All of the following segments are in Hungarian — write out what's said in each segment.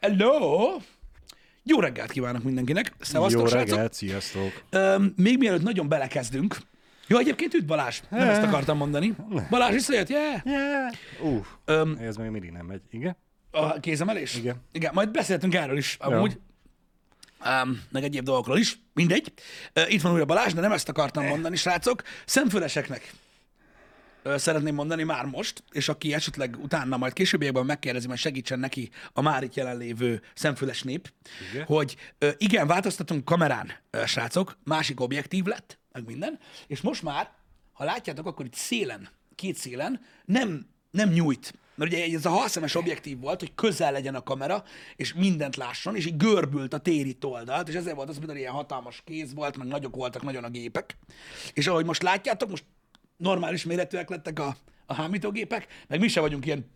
Hello! Jó reggelt kívánok mindenkinek! Szevasztok, Jó srácok! reggelt, sziasztok! Öm, még mielőtt nagyon belekezdünk, jó, egyébként üdv Balázs, nem ezt akartam mondani. Balázs visszajött, yeah! Yeah. Uh, Öm, ez még mindig nem megy. Igen? a kézemelés? Igen. Igen, majd beszéltünk erről is, amúgy. Um, meg egyéb dolgokról is, mindegy. Uh, itt van újra Balázs, de nem ezt akartam mondani, srácok. Szemfüleseknek szeretném mondani már most, és aki esetleg utána majd későbbiekben megkérdezi, majd segítsen neki a már itt jelenlévő szemfüles nép, Igen. hogy igen, változtatunk kamerán, srácok, másik objektív lett, meg minden, és most már, ha látjátok, akkor itt szélen, két szélen nem, nem nyújt. Mert ugye ez a halszemes objektív volt, hogy közel legyen a kamera, és mindent lásson, és így görbült a térítő oldalt, és ezért volt az, hogy ilyen hatalmas kéz volt, meg nagyok voltak nagyon a gépek. És ahogy most látjátok, most normális méretűek lettek a, a hámítógépek, meg mi se vagyunk ilyen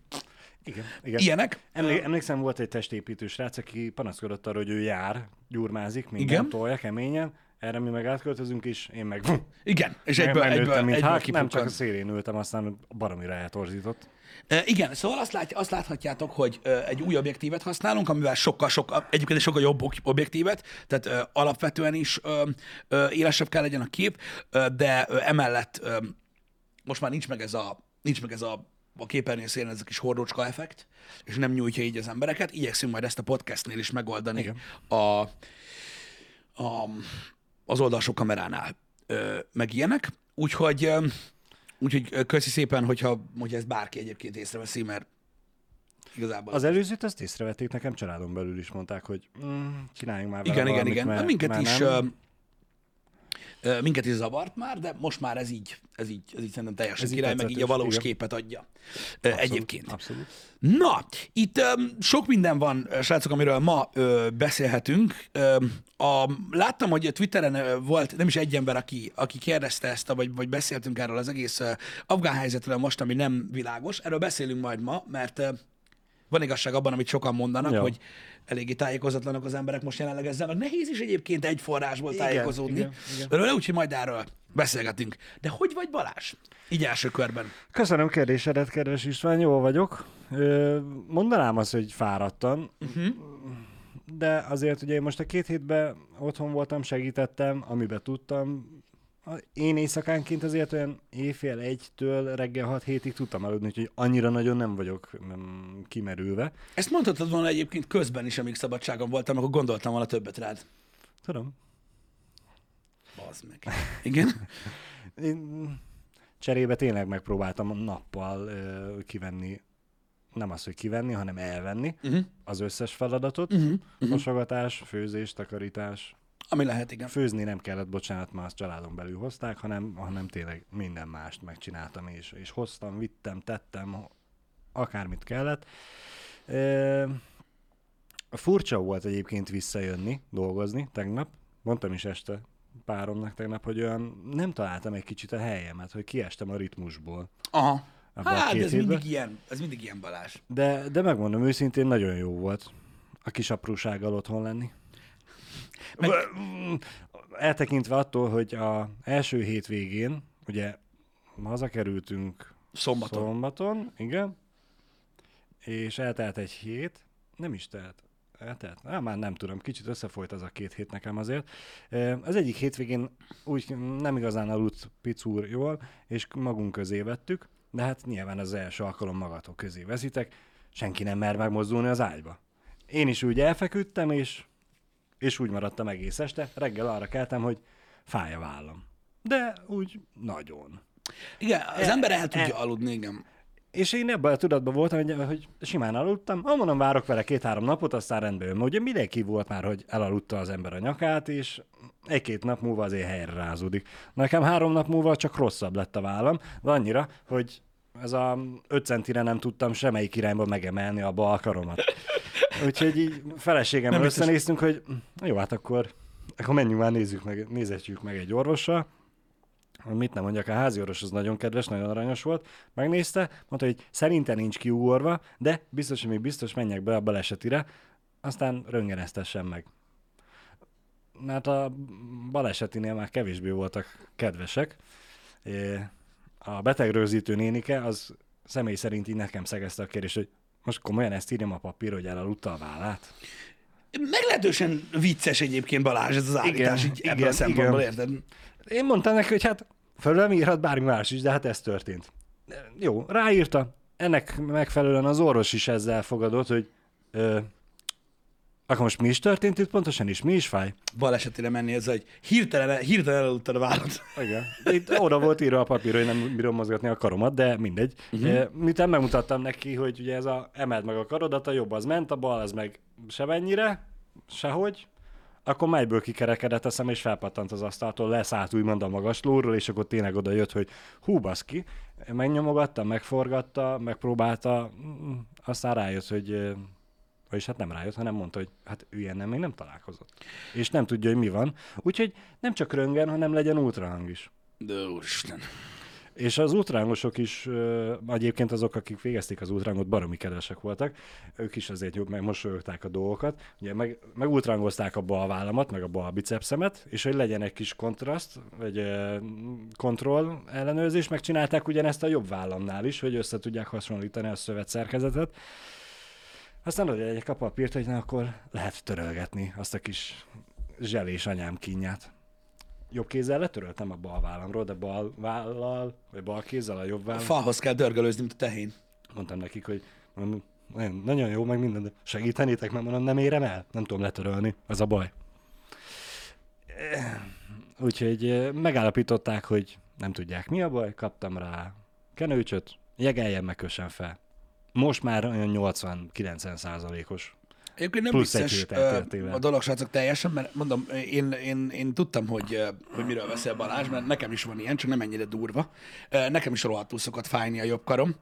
Igen. Igen. ilyenek. Emlé- emlékszem, volt egy testépítő srác, aki panaszkodott arra, hogy ő jár, gyurmázik, minden tolja keményen. Erre mi meg átköltözünk is, én meg Igen, és egyből, egyből, egyből, mint egyből hák, nem csak a szélén ültem, aztán baromira eltorzított. E, igen, szóval azt, lát, azt láthatjátok, hogy e, egy új objektívet használunk, amivel sokkal, sokkal, egyébként egy sokkal jobb objektívet, tehát e, alapvetően is e, e, élesebb kell legyen a kép, e, de e, emellett e, most már nincs meg ez a, nincs meg ez a a képernyő szélén ez a kis hordócska effekt, és nem nyújtja így az embereket. Igyekszünk majd ezt a podcastnél is megoldani Igen. a, a, az oldalsó kameránál, ö, meg ilyenek. Úgyhogy, ö, úgyhogy köszi szépen, hogyha, hogyha ezt bárki egyébként észreveszi, mert igazából... Az előzőt azt észrevették, nekem családon belül is mondták, hogy mm, csináljunk már vele igen, igen, valamit, igen. Mert, Mert, minket mert is... nem. Minket is zavart már, de most már ez így, ez így, ez így szerintem teljesen Ez király, meg így a valós igen. képet adja. Ö, egyébként. Abszolút. Na, itt um, sok minden van, srácok, amiről ma ö, beszélhetünk. Ö, a, láttam, hogy a Twitteren volt nem is egy ember, aki, aki kérdezte ezt, vagy, vagy beszéltünk erről az egész ö, afgán helyzetről most, ami nem világos. Erről beszélünk majd ma, mert ö, van igazság abban, amit sokan mondanak, Ja. hogy eléggé tájékozatlanok az emberek most jelenleg ezzel, meg nehéz is egyébként egy forrásból Igen, tájékozódni. igen, igen. Örülök, úgyhogy majd erről beszélgetünk. De hogy vagy Balázs? Így első körben. Köszönöm kérdésedet, kedves István, jól vagyok. Mondanám azt, hogy fáradtan, Uh-huh. de azért ugye én most a két hétben otthon voltam, segítettem, amiben tudtam. Én éjszakánként azért olyan éjfél egytől reggel 6 hétig tudtam aludni, úgyhogy annyira nagyon nem vagyok mm, kimerülve. Ezt mondhatod volna egyébként közben is, amíg szabadságon voltam, akkor gondoltam volna többet rád. Tudom. Bazd meg. Igen? Én cserébe tényleg megpróbáltam nappal ö, kivenni, nem az, hogy kivenni, hanem elvenni Uh-huh. az összes feladatot. Uh-huh. Mosogatás, főzés, takarítás. Ami lehet, igen. Főzni nem kellett, bocsánat, már azt családon belül hozták, hanem, hanem tényleg minden mást megcsináltam, és, és hoztam, vittem, tettem, akármit kellett. E, furcsa volt egyébként visszajönni, dolgozni tegnap. Mondtam is este páromnak tegnap, hogy olyan nem találtam egy kicsit a helyemet, hogy kiestem a ritmusból. Aha. Hát, ez hétben. mindig ilyen, ez mindig ilyen Balázs. De, de megmondom őszintén, nagyon jó volt a kis aprósággal otthon lenni. Meg- Meg... Eltekintve attól, hogy a első hétvégén, ugye hazakerültünk Szombaton. szombaton, igen, és eltelt egy hét, nem is telt, eltelt, Á, már nem tudom, kicsit összefolyt az a két hét nekem azért. Az egyik hétvégén úgy nem igazán aludt picúr jól, és magunk közé vettük, de hát nyilván az első alkalom magatok közé veszitek, senki nem mer megmozdulni az ágyba. Én is úgy elfeküdtem, és, és úgy maradtam egész este. Reggel arra keltem, hogy fáj a vállam. De úgy nagyon. Igen, az ember el tudja e- aludni, igen. És én ebben a tudatban voltam, hogy, hogy simán aludtam. Ah, mondom, várok vele két-három napot, aztán rendbe jön. Ugye mindenki volt már, hogy elaludta az ember a nyakát, és egy-két nap múlva azért helyre rázódik. Nekem három nap múlva csak rosszabb lett a vállam, de annyira, hogy ez a 5 centire nem tudtam semmelyik irányba megemelni a bal karomat. Úgyhogy így feleségemmel összenéztünk, hogy jó, hát akkor, akkor menjünk már, nézzük meg, nézetjük meg egy orvossal. Mit nem mondjak, a házi orvos az nagyon kedves, nagyon aranyos volt. Megnézte, mondta, hogy szerinte nincs kiugorva, de biztos, hogy még biztos menjek be a balesetire, aztán röntgeneztessen meg. Hát a balesetinél már kevésbé voltak kedvesek. A betegrögzítő nénike az személy szerint így nekem szegezte a kérdést, hogy Most komolyan ezt írjam a papír, hogy elaludta a vállát? Meglehetősen vicces egyébként Balázs ez az állítás, így igen, ebből a szempontból, igen. érted? Én mondtam neki, hogy hát fölöm írhat bármi más is, de hát ez történt. Jó, ráírta. Ennek megfelelően az orvos is ezzel fogadott, hogy ö, akkor most mi is történt itt pontosan, és mi is fáj? Balesetére menni ez, hogy hirtelen, hirtelen eludtad a vállat. Igen. Itt oda volt írva a papír, hogy nem bírom mozgatni a karomat, de mindegy. Uh-huh. Miután megmutattam neki, hogy ugye ez a emeld meg a karodat, a jobb az ment, a bal az meg semennyire, sehogy, akkor melyből kikerekedett a szem, és felpattant az asztaltól, leszállt úgymond a magas lóról, és akkor tényleg oda jött, hogy hú, baszki, megnyomogatta, megforgatta, megpróbálta, mm, aztán rájött, hogy ö, vagyis hát nem rájött, hanem mondta, hogy hát ő ilyennel még nem találkozott. És nem tudja, hogy mi van. Úgyhogy nem csak röngen, hanem legyen ultrahang is. De úristen. És az ultrángosok is, egyébként azok, akik végezték az ultrángot, baromi kedvesek voltak, ők is azért jobb, meg mosolyogták a dolgokat. Ugye meg, meg ultrángozták a bal vállamat, meg a bal bicepszemet, és hogy legyen egy kis kontraszt, vagy kontroll ellenőrzés, megcsinálták ugyanezt a jobb vállamnál is, hogy össze tudják hasonlítani a szövetszerkezetet. Aztán oda egy a papírt, hogy na, akkor lehet törölgetni azt a kis zselés anyám kínját. Jobb kézzel letöröltem a bal vállamról, de bal vállal, vagy bal kézzel a jobb A vállam. falhoz kell dörgölőzni, mint a tehén. Mondtam nekik, hogy mondom, nagyon, nagyon jó, meg minden, de segítenétek, mert mondom, nem érem el, nem tudom letörölni, az a baj. Úgyhogy megállapították, hogy nem tudják mi a baj, kaptam rá kenőcsöt, jegeljen meg kössen fel. Most már olyan 80-90 százalékos. Egyébként nem Plusz egy vicces elteltével. a dolog, srácok, teljesen, mert mondom, én, én, én tudtam, hogy, hogy miről beszél Balázs, mert nekem is van ilyen, csak nem ennyire durva. Nekem is rohadtul szokott fájni a jobb karom.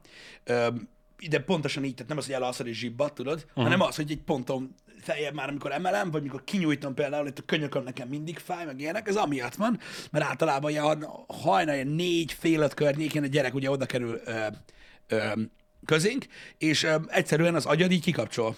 Ide pontosan így, tehát nem az, hogy elalszod és zsibbat, tudod, uh-huh. hanem az, hogy egy ponton feljebb már, amikor emelem, vagy mikor kinyújtom például, itt a könyököm nekem mindig fáj, meg ilyenek, ez amiatt van, mert általában ilyen hajnal, ilyen négy, fél öt környékén a gyerek ugye oda kerül ö, ö, közénk, és ö, egyszerűen az agyad így kikapcsol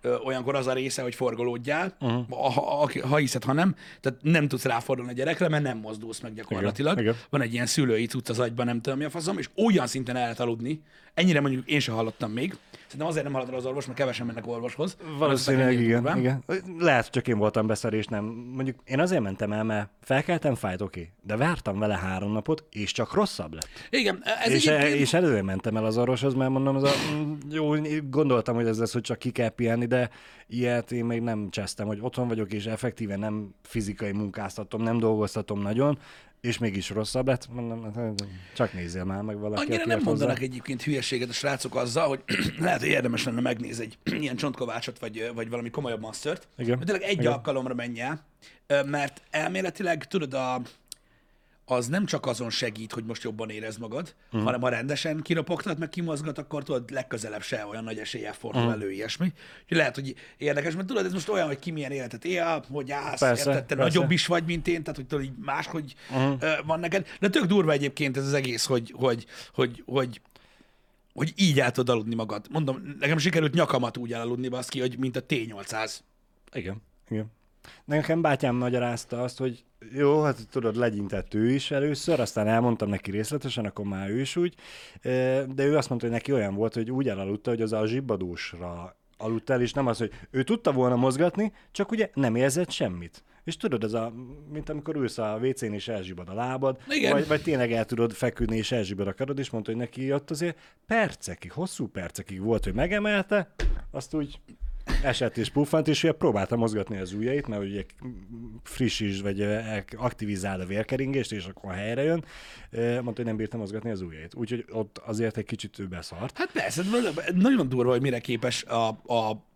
ö, olyankor az a része, hogy forgolódjál, uh-huh. ha, ha, ha hiszed, ha nem. Tehát nem tudsz ráfordulni a gyerekre, mert nem mozdulsz meg gyakorlatilag. Igen, igen. Van egy ilyen szülői cucc az agyban, nem tudom mi a faszom, és olyan szinten el lehet aludni. Ennyire mondjuk én sem hallottam még. Szerintem azért nem el az orvos, mert kevesen mennek orvoshoz. Valószínűleg igen, durván. igen. Lehet, csak én voltam beszarés, nem. Mondjuk én azért mentem el, mert felkeltem, fájt, oké. Okay. De vártam vele három napot, és csak rosszabb lett. Igen, ez és, egyébként... és előre mentem el az orvoshoz, mert mondom, az a, jó, gondoltam, hogy ez lesz, hogy csak ki kell pihenni, de ilyet én még nem csesztem, hogy otthon vagyok, és effektíven nem fizikai munkáztatom, nem dolgoztatom nagyon, és mégis rosszabb lett. Mondom, csak nézzél már meg valaki, Annyira nem mondanak hozzá. egyébként hülyeséget a srácok azzal, hogy lehet, hogy érdemes lenne megnézni egy ilyen csontkovácsot, vagy, vagy valami komolyabb masszört. Igen. Hogy tényleg egy Igen. alkalomra menj el, mert elméletileg, tudod, a, az nem csak azon segít, hogy most jobban érez magad, uh-huh. hanem ha rendesen kiropogtat, meg kimozgat, akkor tudod, legközelebb se olyan nagy eséllyel fordul uh-huh. elő ilyesmi. Úgyhogy lehet, hogy érdekes, mert tudod, ez most olyan, hogy ki milyen életet él, hogy állsz, Persze, érted, te persze. nagyobb is vagy, mint én, tehát hogy tudod, így máshogy uh-huh. van neked. De tök durva egyébként ez az egész, hogy, hogy, hogy, hogy hogy így el tudod aludni magad. Mondom, nekem sikerült nyakamat úgy elaludni, baszki, hogy mint a T800. Igen, igen. Nekem bátyám magyarázta azt, hogy jó, hát tudod, legyintett ő is először, aztán elmondtam neki részletesen, akkor már ő is úgy, de ő azt mondta, hogy neki olyan volt, hogy úgy elaludta, hogy az a zsibbadósra aludt el, és nem az, hogy ő tudta volna mozgatni, csak ugye nem érzett semmit. És tudod, ez a, mint amikor ülsz a WC-n és elzsibad a lábad, Igen. Vagy, vagy tényleg el tudod feküdni és elzsibad a karod, és mondta, hogy neki ott azért percekig, hosszú percekig volt, hogy megemelte, azt úgy esett és puffant, és ugye próbálta mozgatni az ujjait, mert ugye frissíts, vagy aktivizáld a vérkeringést, és akkor helyre jön. Mondta, hogy nem bírta mozgatni az ujjait. Úgyhogy ott azért egy kicsit ő beszart. Hát persze, nagyon durva, hogy mire képes a, a,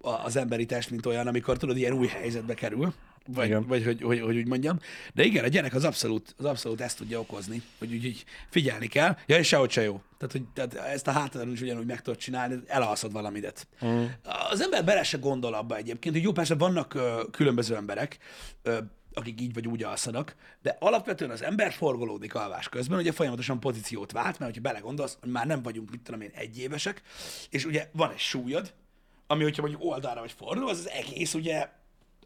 az emberi test, mint olyan, amikor tudod, ilyen új helyzetbe kerül. Vagy, Igen. vagy hogy, hogy, hogy, úgy mondjam. De igen, a gyerek az abszolút, az abszolút ezt tudja okozni, hogy úgy, úgy figyelni kell. Ja, és sehogy se jó. Tehát, hogy tehát ezt a hátadon is ugyanúgy meg tudod csinálni, elalszod valamidet. Mm. Az ember bele se gondol abba egyébként, hogy jó, persze vannak ö, különböző emberek, ö, akik így vagy úgy alszanak, de alapvetően az ember forgolódik alvás közben, ugye folyamatosan pozíciót vált, mert hogyha belegondolsz, hogy már nem vagyunk, mit tudom én, egyévesek, és ugye van egy súlyod, ami, hogyha mondjuk oldalra vagy fordul, az az egész ugye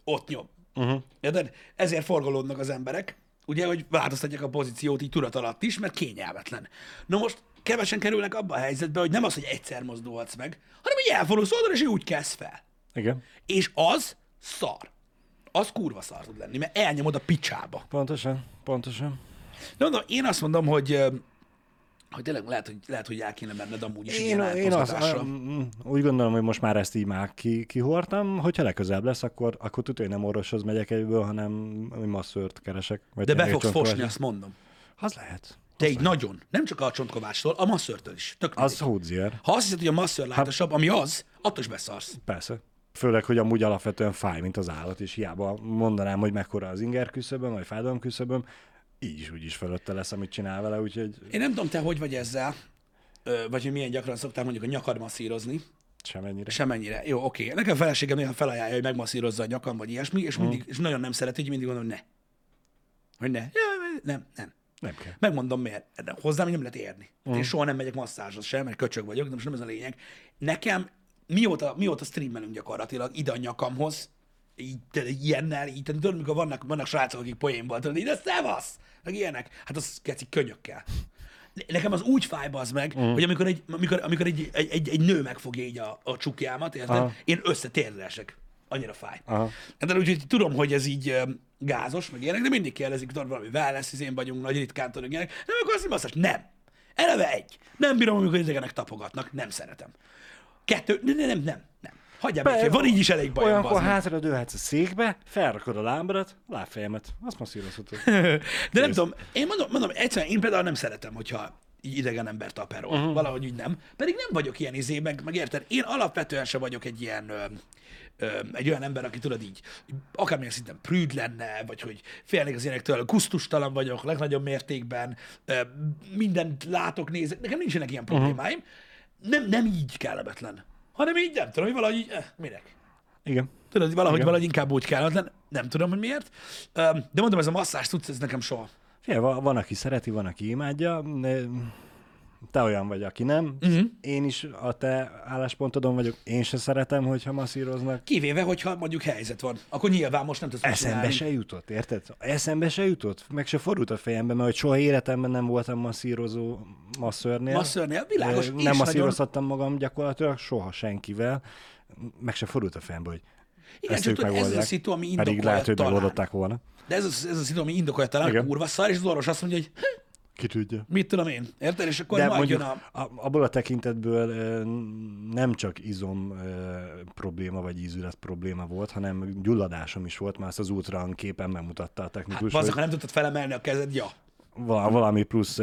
ott nyom. Uh-huh. Érted? Ezért forgolódnak az emberek ugye, hogy változtatják a pozíciót így tudat alatt is, mert kényelmetlen. Na most kevesen kerülnek abba a helyzetbe, hogy nem az, hogy egyszer mozdulhatsz meg, hanem hogy elfordulsz oldalra, és úgy kezd fel. Igen. És az szar. Az kurva szar tud lenni, mert elnyomod a picsába. Pontosan, pontosan. De mondom, én azt mondom, hogy, hogy tényleg lehet, hogy, lehet, hogy el kéne menned amúgy is Én, ilyen én mm, úgy gondolom, hogy most már ezt így már ki, kihortam, hogyha legközelebb lesz, akkor, akkor tudja, hogy nem orvoshoz megyek egyből, hanem masszört keresek. Vagy De be fogsz fosni, azt mondom. Az lehet. De így nagyon. Nem csak a csontkovácstól, a masszörtől is. Tök Az hódzier, Ha azt hiszed, hogy a masször látosabb, ami az, attól is beszarsz. persze. Főleg, hogy amúgy alapvetően fáj, mint az állat, és hiába mondanám, hogy mekkora az inger küszöböm, vagy fájdalom küszöböm, így is úgy is fölötte lesz, amit csinál vele, úgyhogy Én nem tudom, te hogy vagy ezzel, vagy hogy milyen gyakran szoktál mondjuk a nyakad masszírozni. semennyire. Semennyire. Jó, oké. Nekem a feleségem néha felajánlja, hogy megmasszírozza a nyakam, vagy ilyesmi, és, mindig, és nagyon nem szereti, hogy mindig mondom, hogy ne. Hogy ne. Ja, nem, nem. Nem kell. Megmondom miért. De hozzám nem lehet érni. Mm. Én soha nem megyek masszázshoz sem, mert köcsög vagyok, de most nem ez a lényeg. Nekem mióta, mióta streamelünk gyakorlatilag ide a nyakamhoz, így, de ilyennel, így, tudod, mikor vannak, vannak srácok, akik poénból, tudod, így, de szevasz, meg ilyenek, hát az keci könyökkel. Nekem az úgy fáj az meg, mm. hogy amikor, egy, amikor, amikor egy, egy, egy, egy, nő megfogja így a, a csukjámat, érted? Aha. Én összetérdesek. Annyira fáj. Aha. Hát úgyhogy tudom, hogy ez így gázos, meg ilyenek, de mindig kérdezik, tudod, valami wellness, izén vagyunk, nagy ritkán tudok ilyenek. Nem, akkor azt mondom, nem. Eleve egy. Nem bírom, amikor idegenek tapogatnak. Nem szeretem. Kettő. Nem, nem. nem. Hagyjál Be-. Van így is elég bajom. Olyankor meg. hátra dőhetsz a székbe, felrakod a lábadat, lábfejemet, azt masszírozhatod. De nem tudom, én mondom, mondom, egyszerűen én például nem szeretem, hogyha így idegen ember taperol. Mhm. Uh-huh. Valahogy úgy nem. Pedig nem vagyok ilyen izé, meg, meg érted? Én alapvetően se vagyok egy ilyen ö, ö, egy olyan ember, aki tudod így, akármilyen szinten prűd lenne, vagy hogy félnék az ilyenektől, kusztustalan vagyok legnagyobb mértékben, ö, mindent látok, nézek, nekem nincsenek ilyen problémáim. Nem, nem így kellemetlen, hanem így nem tudom, hogy valahogy így, eh, minek. Igen. Tudod, valahogy, Igen. valahogy inkább úgy kellemetlen, nem tudom, hogy miért. De mondom, ez a masszás tudsz, ez nekem soha. Figyelj, van, van, aki szereti, van, aki imádja. de Te olyan vagy, aki nem. Mhm. Én is a te álláspontodon vagyok. Én se szeretem, hogyha masszíroznak. Kivéve, hogyha mondjuk helyzet van, akkor nyilván most nem tudsz Eszembe csinálni. se jutott, érted? Eszembe se jutott. Meg se fordult a fejembe, mert hogy soha életemben nem voltam masszírozó masszörnél. Masszörnél, világos, Nem nagyon- masszíroztattam magam gyakorlatilag soha senkivel. Meg se fordult a fejembe, hogy Igen, ezt csak tudod, ez az a szitu, ami Pedig indokolja lehet, hogy megoldották volna. De ez, az, ez a szitu, ami indokolja talán, Igen. kurva szar, és az orvos azt mondja, hogy "Hm, Ki tudja. mit tudom én, érted? És akkor De majd mondjuk jön a... a... abból a tekintetből nem csak izom probléma vagy ízület probléma volt, hanem gyulladásom is volt, már ezt az ultran képen megmutatta a Hát, technikus, bazzak, hogy ha nem tudtad felemelni a kezed, ja. val- valami plusz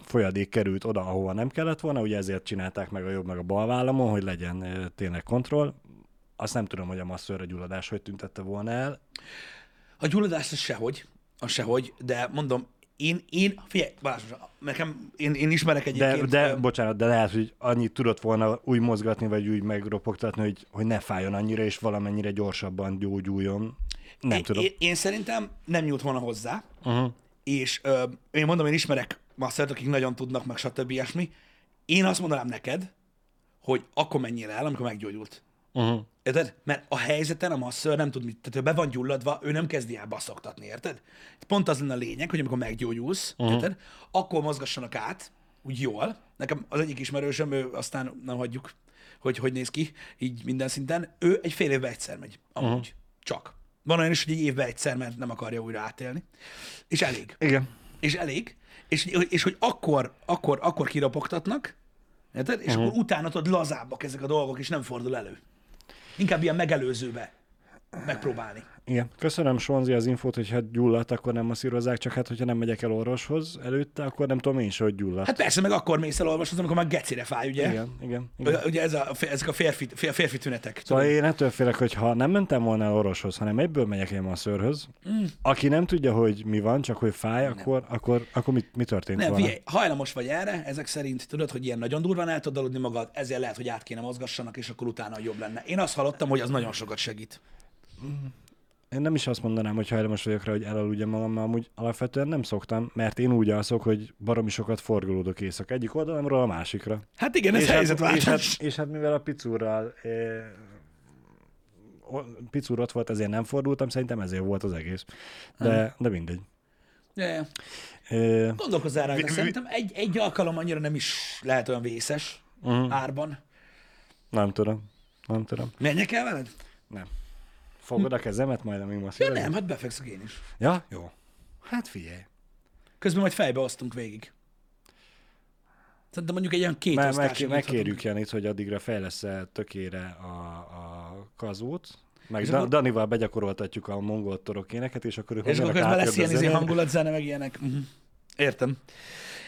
folyadék került oda, ahova nem kellett volna, ugye ezért csinálták meg a jobb meg a bal vállamon, hogy legyen tényleg kontroll. Azt nem tudom, hogy a masszőr gyulladás hogy tüntette volna el. A gyulladás az sehogy, az sehogy, de mondom, én, én, figyelj, Balázs, nekem, én, én ismerek De, egyébként... de ö, bocsánat, de lehet, hogy annyit tudott volna úgy mozgatni, vagy úgy megropogtatni, hogy, hogy ne fájjon annyira, és valamennyire gyorsabban gyógyuljon. Nem én, tudom. Én, én, szerintem nem nyújt volna hozzá, Uh-huh. és ö, én mondom, én ismerek masszert, akik nagyon tudnak, meg stb. ilyesmi. Én azt mondanám neked, hogy akkor menjél el, amikor meggyógyult. Uh-huh. Érted? Mert a helyzeten a masször nem tud mit, tehát ő be van gyulladva, ő nem kezdi el baszoktatni, érted? Pont az lenne a lényeg, hogy amikor meggyógyulsz, uh-huh. érted? Akkor mozgassanak át, úgy jól. Nekem az egyik ismerősöm, ő aztán nem hagyjuk, hogy hogy néz ki, így minden szinten. Ő egy fél évben egyszer megy, amúgy. Uh-huh. Csak. Van olyan is, hogy egy évben egyszer, mert nem akarja újra átélni. És elég. Igen. És elég. És, és hogy akkor, akkor, akkor kiropogtatnak, érted? És uh-huh. akkor utána tudod lazábbak ezek a dolgok, és nem fordul elő. Inkább ilyen megelőzőbe megpróbálni. Igen. Köszönöm, Sonzi, az infót, hogy hát gyulladt, akkor nem masszírozzák, csak hát, hogyha nem megyek el orvoshoz előtte, akkor nem tudom én se, hogy gyulladt. Hát persze, meg akkor mész el olvasni, amikor már gecire fáj, ugye? igen, igen. igen. Ugye, ez a, ezek a férfi, fér- férfi tünetek. Szóval én ettől félek, hogy ha nem mentem volna el orvoshoz, hanem egyből megyek én masszörhöz, mm. aki nem tudja, hogy mi van, csak hogy fáj, akkor, akkor, akkor mi, mi történt Nem, volna? figyelj, hajlamos vagy erre, ezek szerint tudod, hogy ilyen nagyon durván el tudod magad, ezért lehet, hogy át kéne mozgassanak, és akkor utána jobb lenne. Én azt hallottam, hogy az nagyon sokat segít. Én nem is azt mondanám, hogy hajlamos vagyok rá, hogy elaludjam magam, mert amúgy alapvetően nem szoktam, mert én úgy alszok, hogy baromi sokat forgolódok éjszaka. Egyik oldalamról a másikra. Hát igen, ez és, hát, és, helyzetváltás. hát, és hát mivel a picúrral e, picúr ott volt, ezért nem fordultam, szerintem ezért volt az egész. De, de mindegy. Ja, ja. Ö, Gondolkozzál vi- szerintem egy, egy alkalom annyira nem is lehet olyan vészes Mhm. árban. nem tudom. Nem tudom. Menjek el veled? Nem. Fogod a kezemet majd, amíg ma Ja nem, hát befekszek én is. Ja? Jó. Hát figyelj. Közben majd fejbe osztunk végig. Szerintem mondjuk egy olyan két osztásig meg, megkérjük Janit, hogy addigra fejlesz tökére a, a kazót, meg És da, akkor- Danival begyakoroltatjuk a mongol torok éneket, és akkor ők És akkor közben lesz ilyen izé zenén. hangulatzene, meg ilyenek. Uh-huh. Értem.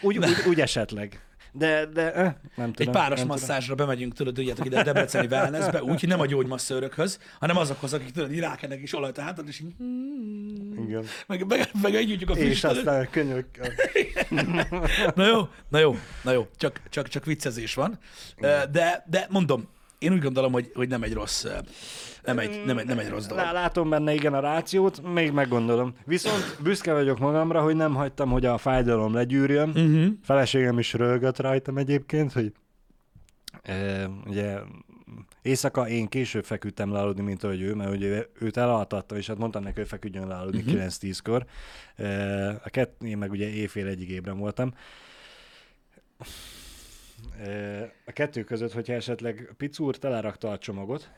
Úgy, úgy, úgy esetleg. De, de eh, nem Egy tudom. páros nem masszázsra bemegyünk, tudod, tudjátok ide a Debreceni wellnessbe, úgy, hogy nem a gyógymasszőrökhöz, hanem azokhoz, akik tudod, így rákenek is olajt a hátad, és így, Tudom. Igen. meg, meg, meg együttjük a És aztán a könyök. Na jó, na jó, na jó, csak, csak, csak viccezés van. De, de mondom, én úgy gondolom, hogy, hogy nem egy rossz, nem egy, nem egy, nem egy rossz dolog. Lá- Látom benne igen a rációt, még meggondolom. Viszont büszke vagyok magamra, hogy nem hagytam, hogy a fájdalom legyűrjön. Uh-huh. Feleségem is rögött rajtam egyébként, hogy e, ugye éjszaka én később feküdtem le aludni, mint ahogy ő, mert ugye őt elaltattam, és hát mondtam neki, hogy feküdjön le aludni uh-huh. 9-10-kor. E, a kett, én meg ugye éjfél egyig ébren voltam. A kettő között, hogyha esetleg Picúr telerakta a csomagot,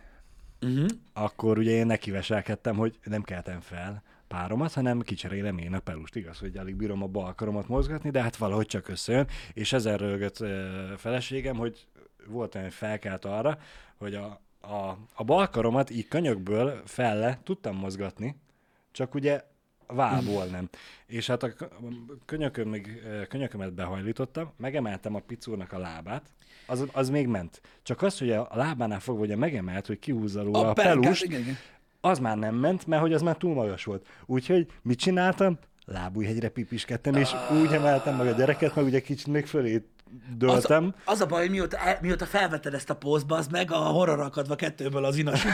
Uh-huh. akkor ugye én nekiveselkedtem, hogy nem keltem fel páromat, hanem kicserélem én a pelust. Igaz, hogy alig bírom a bal karomat mozgatni, de hát valahogy csak összejön, és ezen rögött feleségem, hogy volt olyan, felkelt arra, hogy a, a, a bal karomat így könyökből felle tudtam mozgatni, csak ugye a vállból nem. És hát a kö- könyököm, még, könyökömet behajlítottam, megemeltem a picúrnak a lábát, az, az még ment. Csak az, hogy a lábánál fogva ugye megemelt, hogy kihúzza róla a, a pelust, igen, igen. az már nem ment, mert hogy az már túl magas volt. Úgyhogy mit csináltam? Lábújhegyre pipiskedtem, és úgy emeltem meg a gyereket, meg ugye kicsit még fölé Az, döltem. az a baj, hogy mióta, el- mióta felvetted ezt a pózba, az meg a horror akadva kettőből az inas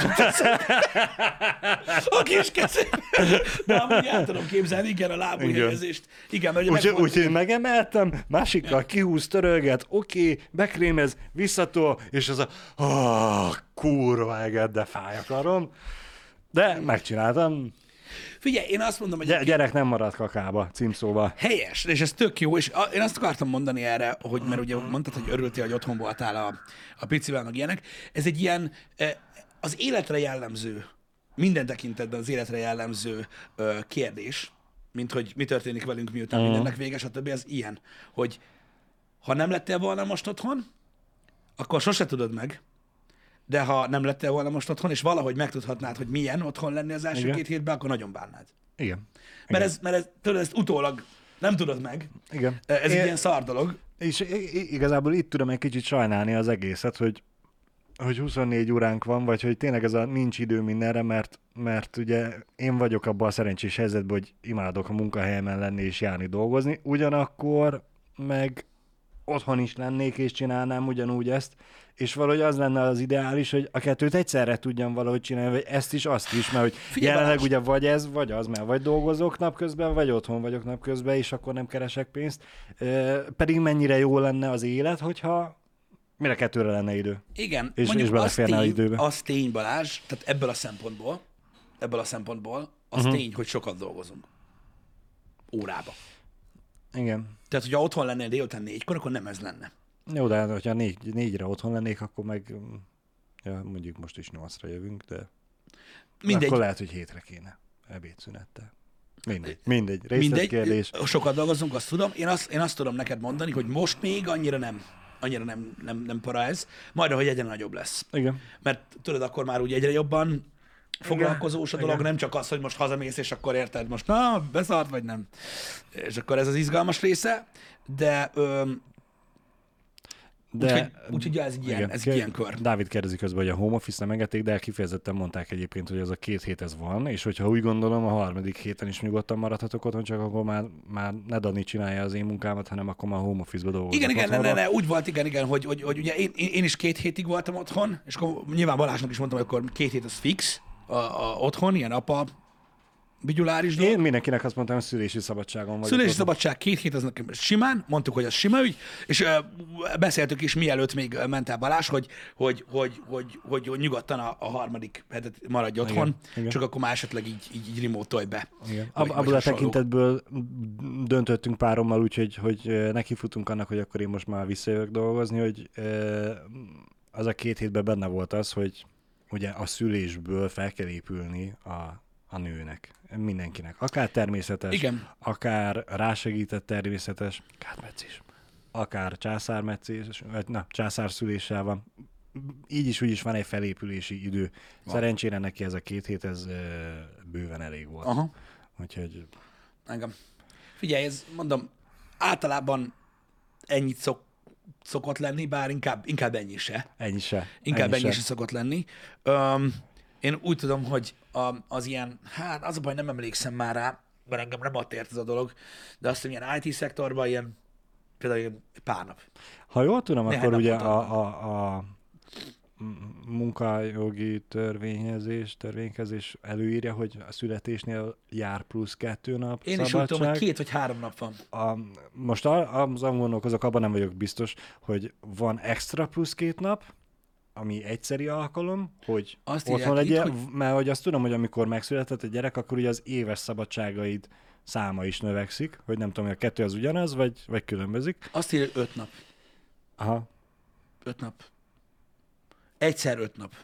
A kis kezé. De amúgy el tudom képzelni, igen, a lábú Igen. mert ugye megvolt- úgy, megemeltem, másikkal kihúz, törölget, oké, okay, bekrémez, visszatol, és az a oh, kurva eget, de fáj a karom. De megcsináltam. Figyelj, én azt mondom, hogy Gy- gyerek nem marad kakába, címszóval. Helyes, és ez tök jó, és a, én azt akartam mondani erre, hogy mert ugye mondtad, hogy örültél, hogy otthon voltál a, a picivel, meg ilyenek. Ez egy ilyen eh, az életre jellemző, minden tekintetben az életre jellemző ö, kérdés, mint hogy mi történik velünk, miután uh-huh. mindennek vége, stb. Ez ilyen, hogy ha nem lettél volna most otthon, akkor sose tudod meg, de ha nem lettél volna most otthon, és valahogy megtudhatnád, hogy milyen otthon lenni az első Igen. két hétben, akkor nagyon bánnád. Igen. Mert ez, mert ez, tudod, ezt utólag nem tudod meg, Igen. ez egy ilyen szar dolog. És igazából itt tudom egy kicsit sajnálni az egészet, hogy hogy 24 óránk van, vagy hogy tényleg ez a nincs idő mindenre, mert, mert ugye én vagyok abban a szerencsés helyzetben, hogy imádok a munkahelyemen lenni és járni dolgozni, ugyanakkor meg otthon is lennék és csinálnám ugyanúgy ezt, és valahogy az lenne az ideális, hogy a kettőt egyszerre tudjam valahogy csinálni, vagy ezt is, azt is, mert hogy Figyelj, jelenleg Balázs! ugye vagy ez, vagy az, mert vagy dolgozok napközben, vagy otthon vagyok napközben, és akkor nem keresek pénzt. Pedig mennyire jó lenne az élet, hogyha mire kettőre lenne idő. Igen, És- mondjuk és az tény, időbe. az tény, Balázs, tehát ebből a szempontból, ebből a szempontból, az uh-huh. tény, hogy sokat dolgozunk. Órába. Igen. Tehát, hogyha otthon lennél délután négykor, akkor nem ez lenne. Jó, de hát, hogyha négy, négyre otthon lennék, akkor meg mm, ja, mondjuk most is nyolcra jövünk, de Mindegy, akkor lehet, hogy hétre kéne ebédszünettel. Mindegy, mindegy. mindegy, Részletkérdés. sokat dolgozunk, azt tudom. Én azt, én azt tudom neked mondani, hogy most még annyira nem, annyira nem, nem, nem para ez, majd ahogy egyre nagyobb lesz. Igen. Mert tudod, akkor már úgy egyre jobban foglalkozós a dolog, Igen. nem csak az, hogy most hazamész, és akkor érted, most na, beszart vagy nem. És akkor ez az izgalmas része, de öm, De, úgyhogy, úgyhogy ez egy ilyen, igen, ez egy ilyen kör. Dávid kérdezi közben, hogy a home office nem engedték, de kifejezetten mondták egyébként, hogy az a két hét ez van, és hogyha úgy gondolom, a harmadik héten is nyugodtan maradhatok otthon, csak akkor már, már ne Dani csinálja az én munkámat, hanem akkor már home office-ba dolgozok Igen, igen, ne, ne, ne, úgy volt, igen, igen, hogy, hogy, hogy ugye én, én, én, is két hétig voltam otthon, és akkor nyilván Balázsnak is mondtam, hogy akkor két hét az fix a, a, otthon, ilyen apa vigyuláris dolog. Én mindenkinek azt mondtam, hogy szülési szabadságon vagyok. Szülési szabadság két hét, az nekem simán, mondtuk, hogy az sima ügy, és ö, beszéltük is mielőtt még ment el Balázs, hogy, hogy, hogy, hogy, hogy, hogy nyugodtan a, a harmadik hetet maradj otthon, Igen, igen. csak akkor már esetleg így, így, így remote be. Igen. Vagy- a tekintetből döntöttünk párommal úgy, hogy, hogy nekifutunk annak, hogy akkor én most már visszajövök dolgozni, hogy ö, az a két hétben benne volt az, hogy ugye a szülésből fel kell épülni a, a nőnek, mindenkinek. Akár természetes, Igen. akár rásegített természetes, kármetszés, akár császármetszés, vagy na, császárszüléssel van. Így is, úgy is van egy felépülési idő. Van. Szerencsére neki ez a két hét, ez bőven elég volt. Aha. Úgyhogy Engem. Figyelj, ez mondom, általában ennyit szok, szokott lenni, bár inkább, inkább ennyi se. ennyi se. Inkább ennyi, ennyi se szokott lenni. Um, én úgy tudom, hogy a, az ilyen, hát az a baj, nem emlékszem már rá, mert engem nem ott ért ez a dolog, de azt hiszem, ilyen IT szektorban ilyen, például ilyen pár nap. Ha jól tudom, Néhány akkor ugye a, a, a munkajogi törvényezés, törvénykezés előírja, hogy a születésnél jár plusz kettő nap Én is úgy szabadság. tudom, hogy két vagy három nap van. a, most azon gondolkozok, abban nem vagyok biztos, hogy van extra plusz két nap, ami egyszeri alkalom, hogy Azt otthon legyél, hogy- mert hogy azt tudom, hogy amikor megszületett a gyerek, akkor ugye az éves szabadságaid száma is növekszik, hogy nem tudom, hogy a kettő az ugyanaz, vagy, vagy különbözik. Azt írja, öt nap. Aha. Öt nap. Egyszer öt nap.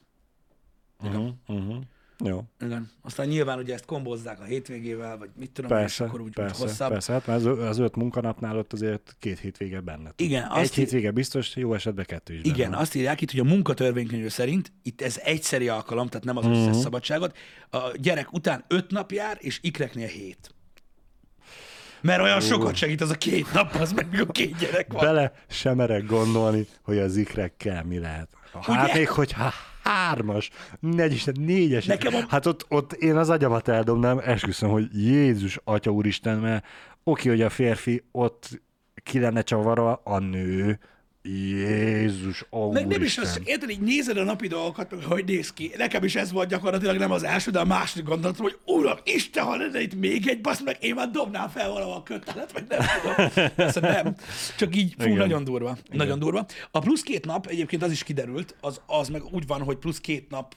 Uh-huh, uh-huh. Jó. Igen. Aztán nyilván ugye ezt kombozzák a hétvégével, vagy mit tudom, Persze, és akkor úgy, úgy persze, hosszabb. persze. Hát mert az, az öt munkanapnál ott azért két hétvége benne. Igen, Egy azt hétvége biztos, jó esetben kettő is benne Igen, van. azt írják itt, hogy a munkatörvénykönyv szerint itt ez egyszeri alkalom, tehát nem az összes Mhm. szabadságot. A gyerek után öt nap jár, és ikreknél hét. Mert olyan sokat segít az a két nap, az meg a két gyerek van. Bele sem merek gondolni, hogy az ikrekkel mi lehet. Hát Ugye? még, hogyha hármas, negy is, négyes. Nekem a- Hát ott, ott én az agyamat eldobnám, esküszöm, hogy Jézus, Atya Úristen, mert oké, hogy a férfi ott ki lenne csavarva, a nő, Jézus, Meg nem is Úristen. az, érted, így nézed a napi dolgokat, meg hogy néz ki. Nekem is ez volt gyakorlatilag nem az első, de a második gondolatom, hogy uram, Isten, ha lenne itt még egy, basz meg, én már dobnám fel valahol a kötelet, vagy nem tudom. Persze nem. Csak így, fú, Igen. nagyon durva. Igen. Nagyon durva. A plusz két nap, egyébként az is kiderült, az, az meg úgy van, hogy plusz két nap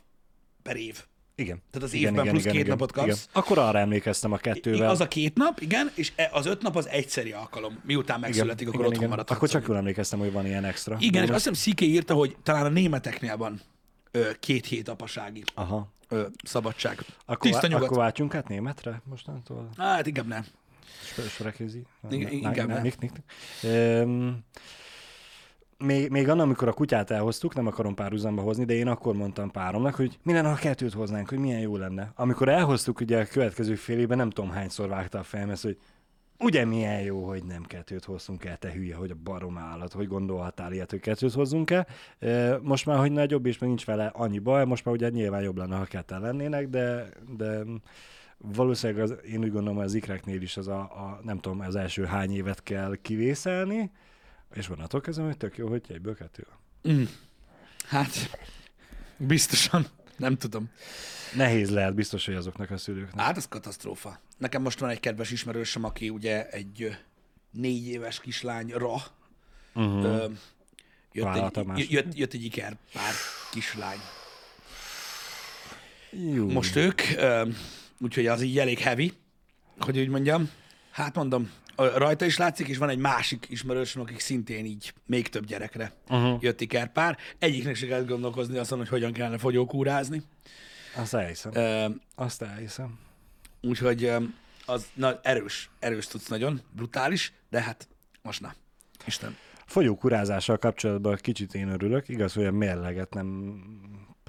per év. Igen. Tehát az évben plusz két napot kapsz. Igen. Akkor arra emlékeztem a kettővel. Az a két nap, igen, és e- az öt nap az egyszeri alkalom. Miután megszületik, akkor otthon maradhatsz. Akkor csak jól emlékeztem, hogy van ilyen extra. Igen, és azt hiszem Sziké írta, hogy talán a németeknél van ö, két hét apasági Aha. ö, szabadság. Akkor, Tiszta nyugat. akkor váltsunk át németre mostantól? Hát inkább nem. Igen, inkább nem. Nik, nik. Öm, még, még annak, amikor a kutyát elhoztuk, nem akarom párhuzamba hozni, de én akkor mondtam páromnak, hogy mi lenne, ha kettőt hoznánk, hogy milyen jó lenne. Amikor elhoztuk, ugye a következő fél évben nem tudom hányszor vágta a fejem ezt, hogy ugye milyen jó, hogy nem kettőt hoztunk el, te hülye, hogy a barom állat, hogy gondolhatál ilyet, hogy kettőt hozzunk el. Most már, hogy nagyobb, és még nincs vele annyi baj, most már ugye nyilván jobb lenne, ha ketten lennének, de, de valószínűleg az, én úgy gondolom, az ikreknél is az a, a, nem tudom, az első hány évet kell kivészelni, és onnantól kezdve, hogy tök jó, hogy egyből kettő. van. Mm. Hát, biztosan. Nem tudom. Nehéz lehet biztos, hogy azoknak a szülőknek. Hát, az katasztrófa. Nekem most van egy kedves ismerősöm, aki ugye egy négy éves kislányra Uh-huh. ö, jött, Vállalta egy, más. jött, jött egy iker pár kislány. Jó. Most ők, ö, úgyhogy az így elég heavy, hogy úgy mondjam. Hát mondom, rajta is látszik, és van egy másik ismerősöm, akik szintén így még több gyerekre Uh-huh. jött ikerpár. Egyiknek se kell gondolkozni azon, hogy hogyan kellene fogyókúrázni. Azt elhiszem. Ö, Azt elhiszem. Úgyhogy az na, erős, erős tudsz nagyon, brutális, de hát most na. Isten. Folyókurázással kapcsolatban kicsit én örülök. Igaz, hogy a mérleget nem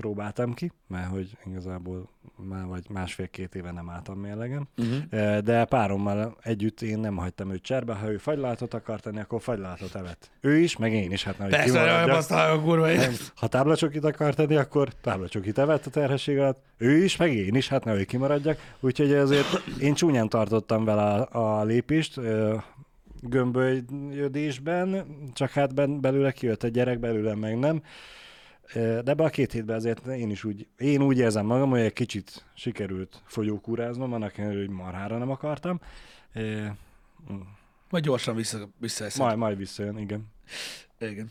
próbáltam ki, mert hogy igazából már vagy másfél-két éve nem álltam mérlegen. Uh-huh. De párommal együtt én nem hagytam őt cserbe, ha ő fagylaltot akar tenni, akkor fagylaltot evett. Ő is, meg én is, hát nem, hogy Persze, kurva. Ha táblacsokit akar tenni, akkor táblacsokit evett a terhesség alatt. Ő is, meg én is, hát ne ő kimaradjak. Úgyhogy azért én csúnyán tartottam vele a, a lépést, ö, gömbölyödésben, csak hát ben, belőle kijött egy gyerek, belőle meg nem. De ebbe a két hétben azért én is úgy, én úgy érzem magam, hogy egy kicsit sikerült fogyókúráznom, annak ellenére, hogy marhára nem akartam. Ö, Vagy gyorsan vissza, visszaeszed. Majd, majd visszajön, igen. Igen.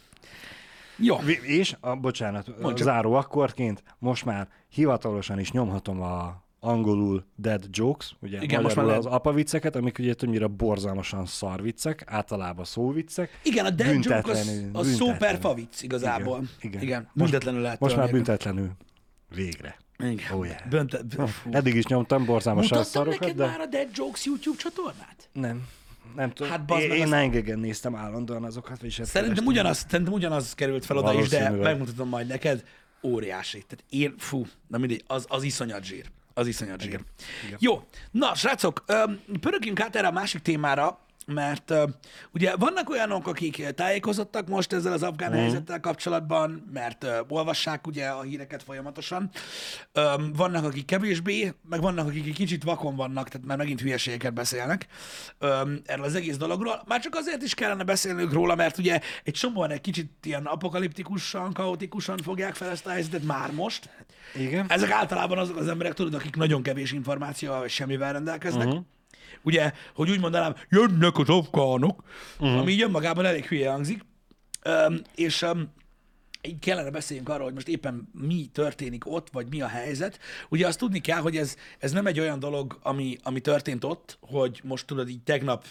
Jó. És, a, bocsánat, csak. záró akkordként most már hivatalosan is nyomhatom a angolul dead jokes, ugye Igen, most már az lehet. apavicceket, amik ugye többnyire borzalmasan szarviccek, általában szóviccek. Igen, a dead joke az, az szó per büntetlenül. favic igazából. Igen, igen. igen. Büntetlenül lehet Most már büntetlenül. Végre. Igen. Oh, yeah. Büntet... Fú. Eddig is nyomtam borzalmasan Mutattam szarokat, neked de már a Dead Jokes YouTube csatornát? nem. Nem tudom. Hát Hát bazd én, én Nine néztem állandóan azokat, vagyis ezt Szerintem ugyanaz, szerintem ugyanaz került fel oda is, de megmutatom majd neked. Óriási. Tehát én, fú, na mindegy, az, az iszonyat zsír. Az iszonyat zsír. Igen. Jó, na srácok, pörögjünk át erre a másik témára, mert ö, ugye vannak olyanok, akik tájékozottak most ezzel az afgán helyzettel kapcsolatban, mert ö, olvassák ugye a híreket folyamatosan. Öm, vannak, akik kevésbé, meg vannak, akik egy kicsit vakon vannak, tehát már megint hülyeségeket beszélnek öm, erről az egész dologról. Már csak azért is kellene beszélnünk róla, mert ugye egy csomóan egy kicsit ilyen apokaliptikusan, kaotikusan fogják fel ezt a helyzetet már most. Igen. Ezek általában azok az emberek, tudod, akik nagyon kevés információval vagy semmivel rendelkeznek. Uh-huh. Ugye, hogy úgy mondanám, jönnek az afgánok, uh-huh. ami így önmagában elég hülye hangzik. Um, és um, így kellene beszéljünk arról, hogy most éppen mi történik ott, vagy mi a helyzet. Ugye azt tudni kell, hogy ez, ez nem egy olyan dolog, ami, ami történt ott, hogy most tudod, így tegnap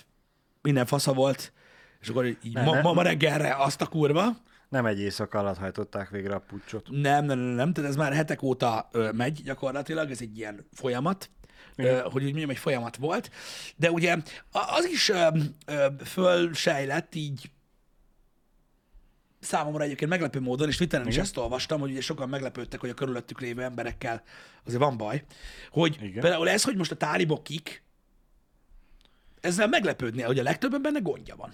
minden fasza volt, és akkor így Ne, ma, ne. ma reggelre azt a kurva. Nem egy éjszaka alatt hajtották végre a pucsot. Nem, nem, nem, nem, tehát ez már hetek óta ö, megy gyakorlatilag, ez egy ilyen folyamat, ö, hogy úgy mondjam, egy folyamat volt, de ugye az is ö, ö, fölsejlett így számomra egyébként meglepő módon, és Twitteren is ezt olvastam, hogy ugye sokan meglepődtek, hogy a körülöttük lévő emberekkel azért van baj, hogy Igen. például ez, hogy most a tálibok kik, ezzel meglepődnél, hogy a legtöbben benne gondja van.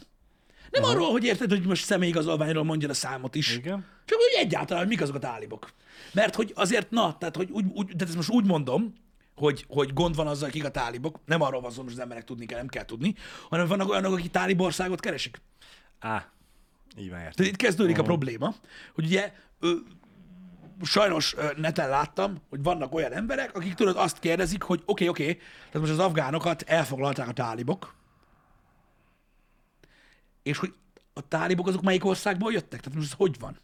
Nem Aha. arról, hogy érted, hogy most személyigazolványról mondja a számot is, Igen. csak úgy egyáltalán, hogy mik azok a tálibok. Mert hogy azért, na, tehát, hogy úgy, úgy tehát ezt most úgy mondom, hogy, hogy gond van azzal, akik a tálibok. Nem arról van szó, hogy az emberek tudni kell, nem kell tudni, hanem vannak olyanok, akik tálibországot keresik. Á, így van értem. Tehát itt kezdődik a probléma, hogy ugye ö, sajnos ö, neten láttam, hogy vannak olyan emberek, akik tudod azt kérdezik, hogy oké, okay, oké, okay, tehát most az afgánokat elfoglalták a tálibok, és hogy a tálibok azok melyik országból jöttek? Tehát most ez hogy van?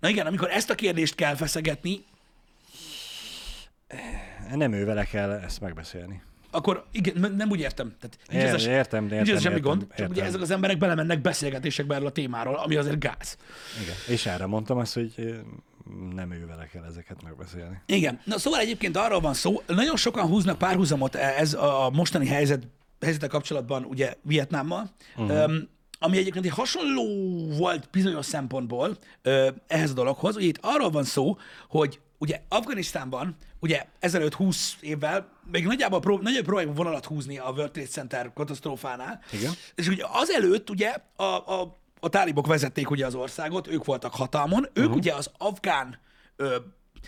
Na igen, amikor ezt a kérdést kell feszegetni, Nem ő vele kell ezt megbeszélni. akkor igen, nem úgy értem. Tehát nincs Ér- ez értem, nincs értem, ez semmi értem, gond, csak ugye értem. ezek az emberek belemennek beszélgetésekbe erről a témáról, ami azért gáz. Igen. És erre mondtam azt, hogy ö, nem ő vele kell ezeket megbeszélni. Igen. Na szóval egyébként arról van szó, nagyon sokan húznak párhuzamot ez a mostani helyzet, helyzetek kapcsolatban ugye Vietnámmal, uh-huh. um, ami egyébként egy hasonló volt bizonyos szempontból ö, ehhez a dologhoz. Ugye itt arról van szó, hogy ugye Afganisztánban ugye ezelőtt 20 évvel még nagyjából pró- nagyobb próbálják vonalat húzni a World Trade Center katasztrófánál. Igen. És ugye azelőtt ugye a, a, a tálibok vezették ugye az országot, ők voltak hatalmon, ők uh-huh. ugye az afgán ö,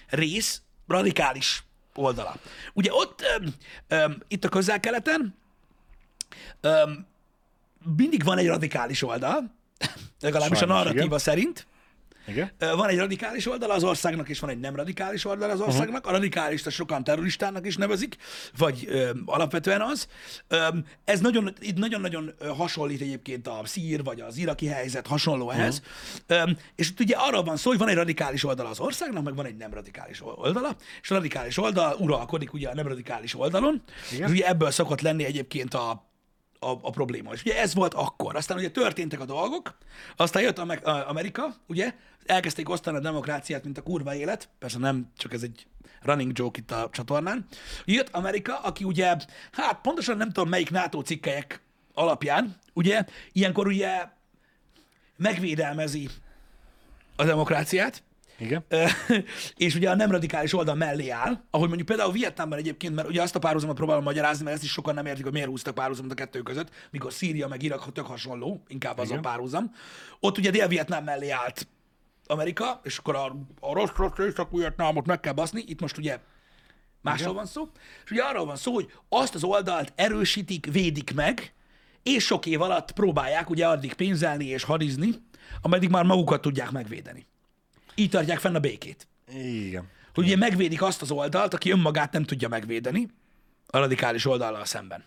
rész radikális oldala. Ugye ott, ö, ö, itt a közel-keleten, ö, mindig van egy radikális oldal, legalábbis Sajnos, a narratíva igen. szerint. Igen? Van egy radikális oldala az országnak, és van egy nem radikális oldala az országnak. Uh-huh. A radikális sokan terroristának is nevezik, vagy ö, alapvetően az. Ö, ez nagyon, itt nagyon-nagyon hasonlít egyébként a szír, vagy az iraki helyzet hasonló ehhez. Uh-huh. Ö, és itt ugye arról van szó, hogy van egy radikális oldala az országnak, meg van egy nem radikális oldala, és a radikális oldal uralkodik ugye a nem radikális oldalon, Igen. és ugye ebből szokott lenni egyébként a a, a probléma. És ugye ez volt akkor. Aztán ugye történtek a dolgok, aztán jött Amerika, ugye, elkezdték osztani a demokráciát, mint a kurva élet, persze nem, csak ez egy running joke itt a csatornán. Jött Amerika, aki ugye, hát pontosan nem tudom melyik NATO cikkelyek alapján, ugye, ilyenkor ugye megvédelmezi a demokráciát, Igen? És ugye a nem radikális oldal mellé áll, ahogy mondjuk például Vietnámban egyébként, mert ugye azt a párhuzamot próbálom magyarázni, mert ezt is sokan nem értik, hogy miért húztak párhuzamot a kettő között, mikor Szíria meg Irak tök hasonló, inkább az a párhuzam. Ott ugye Dél-Vietnám mellé állt Amerika, és akkor a, a rossz, rossz Észak-Vietnámot meg kell baszni, itt most ugye másról van szó, és ugye arról van szó, hogy azt az oldalt erősítik, védik meg, és sok év alatt próbálják ugye addig pénzelni és hadizni, ameddig már magukat tudják megvédeni. Így tartják fenn a békét. Igen. Hogy ugye megvédik azt az oldalt, aki önmagát nem tudja megvédeni a radikális oldallal szemben.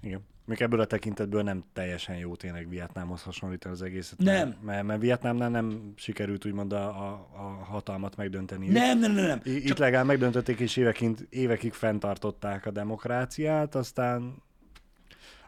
Igen. Még ebből a tekintetből nem teljesen jó tényleg Vietnámhoz hasonlítani az egészet. Nem. Mert, mert, mert Vietnámnál nem sikerült úgymond a, a, a hatalmat megdönteni. Nem, nem, nem, nem. Itt legalább megdöntötték, és évekig, évekig fenntartották a demokráciát, aztán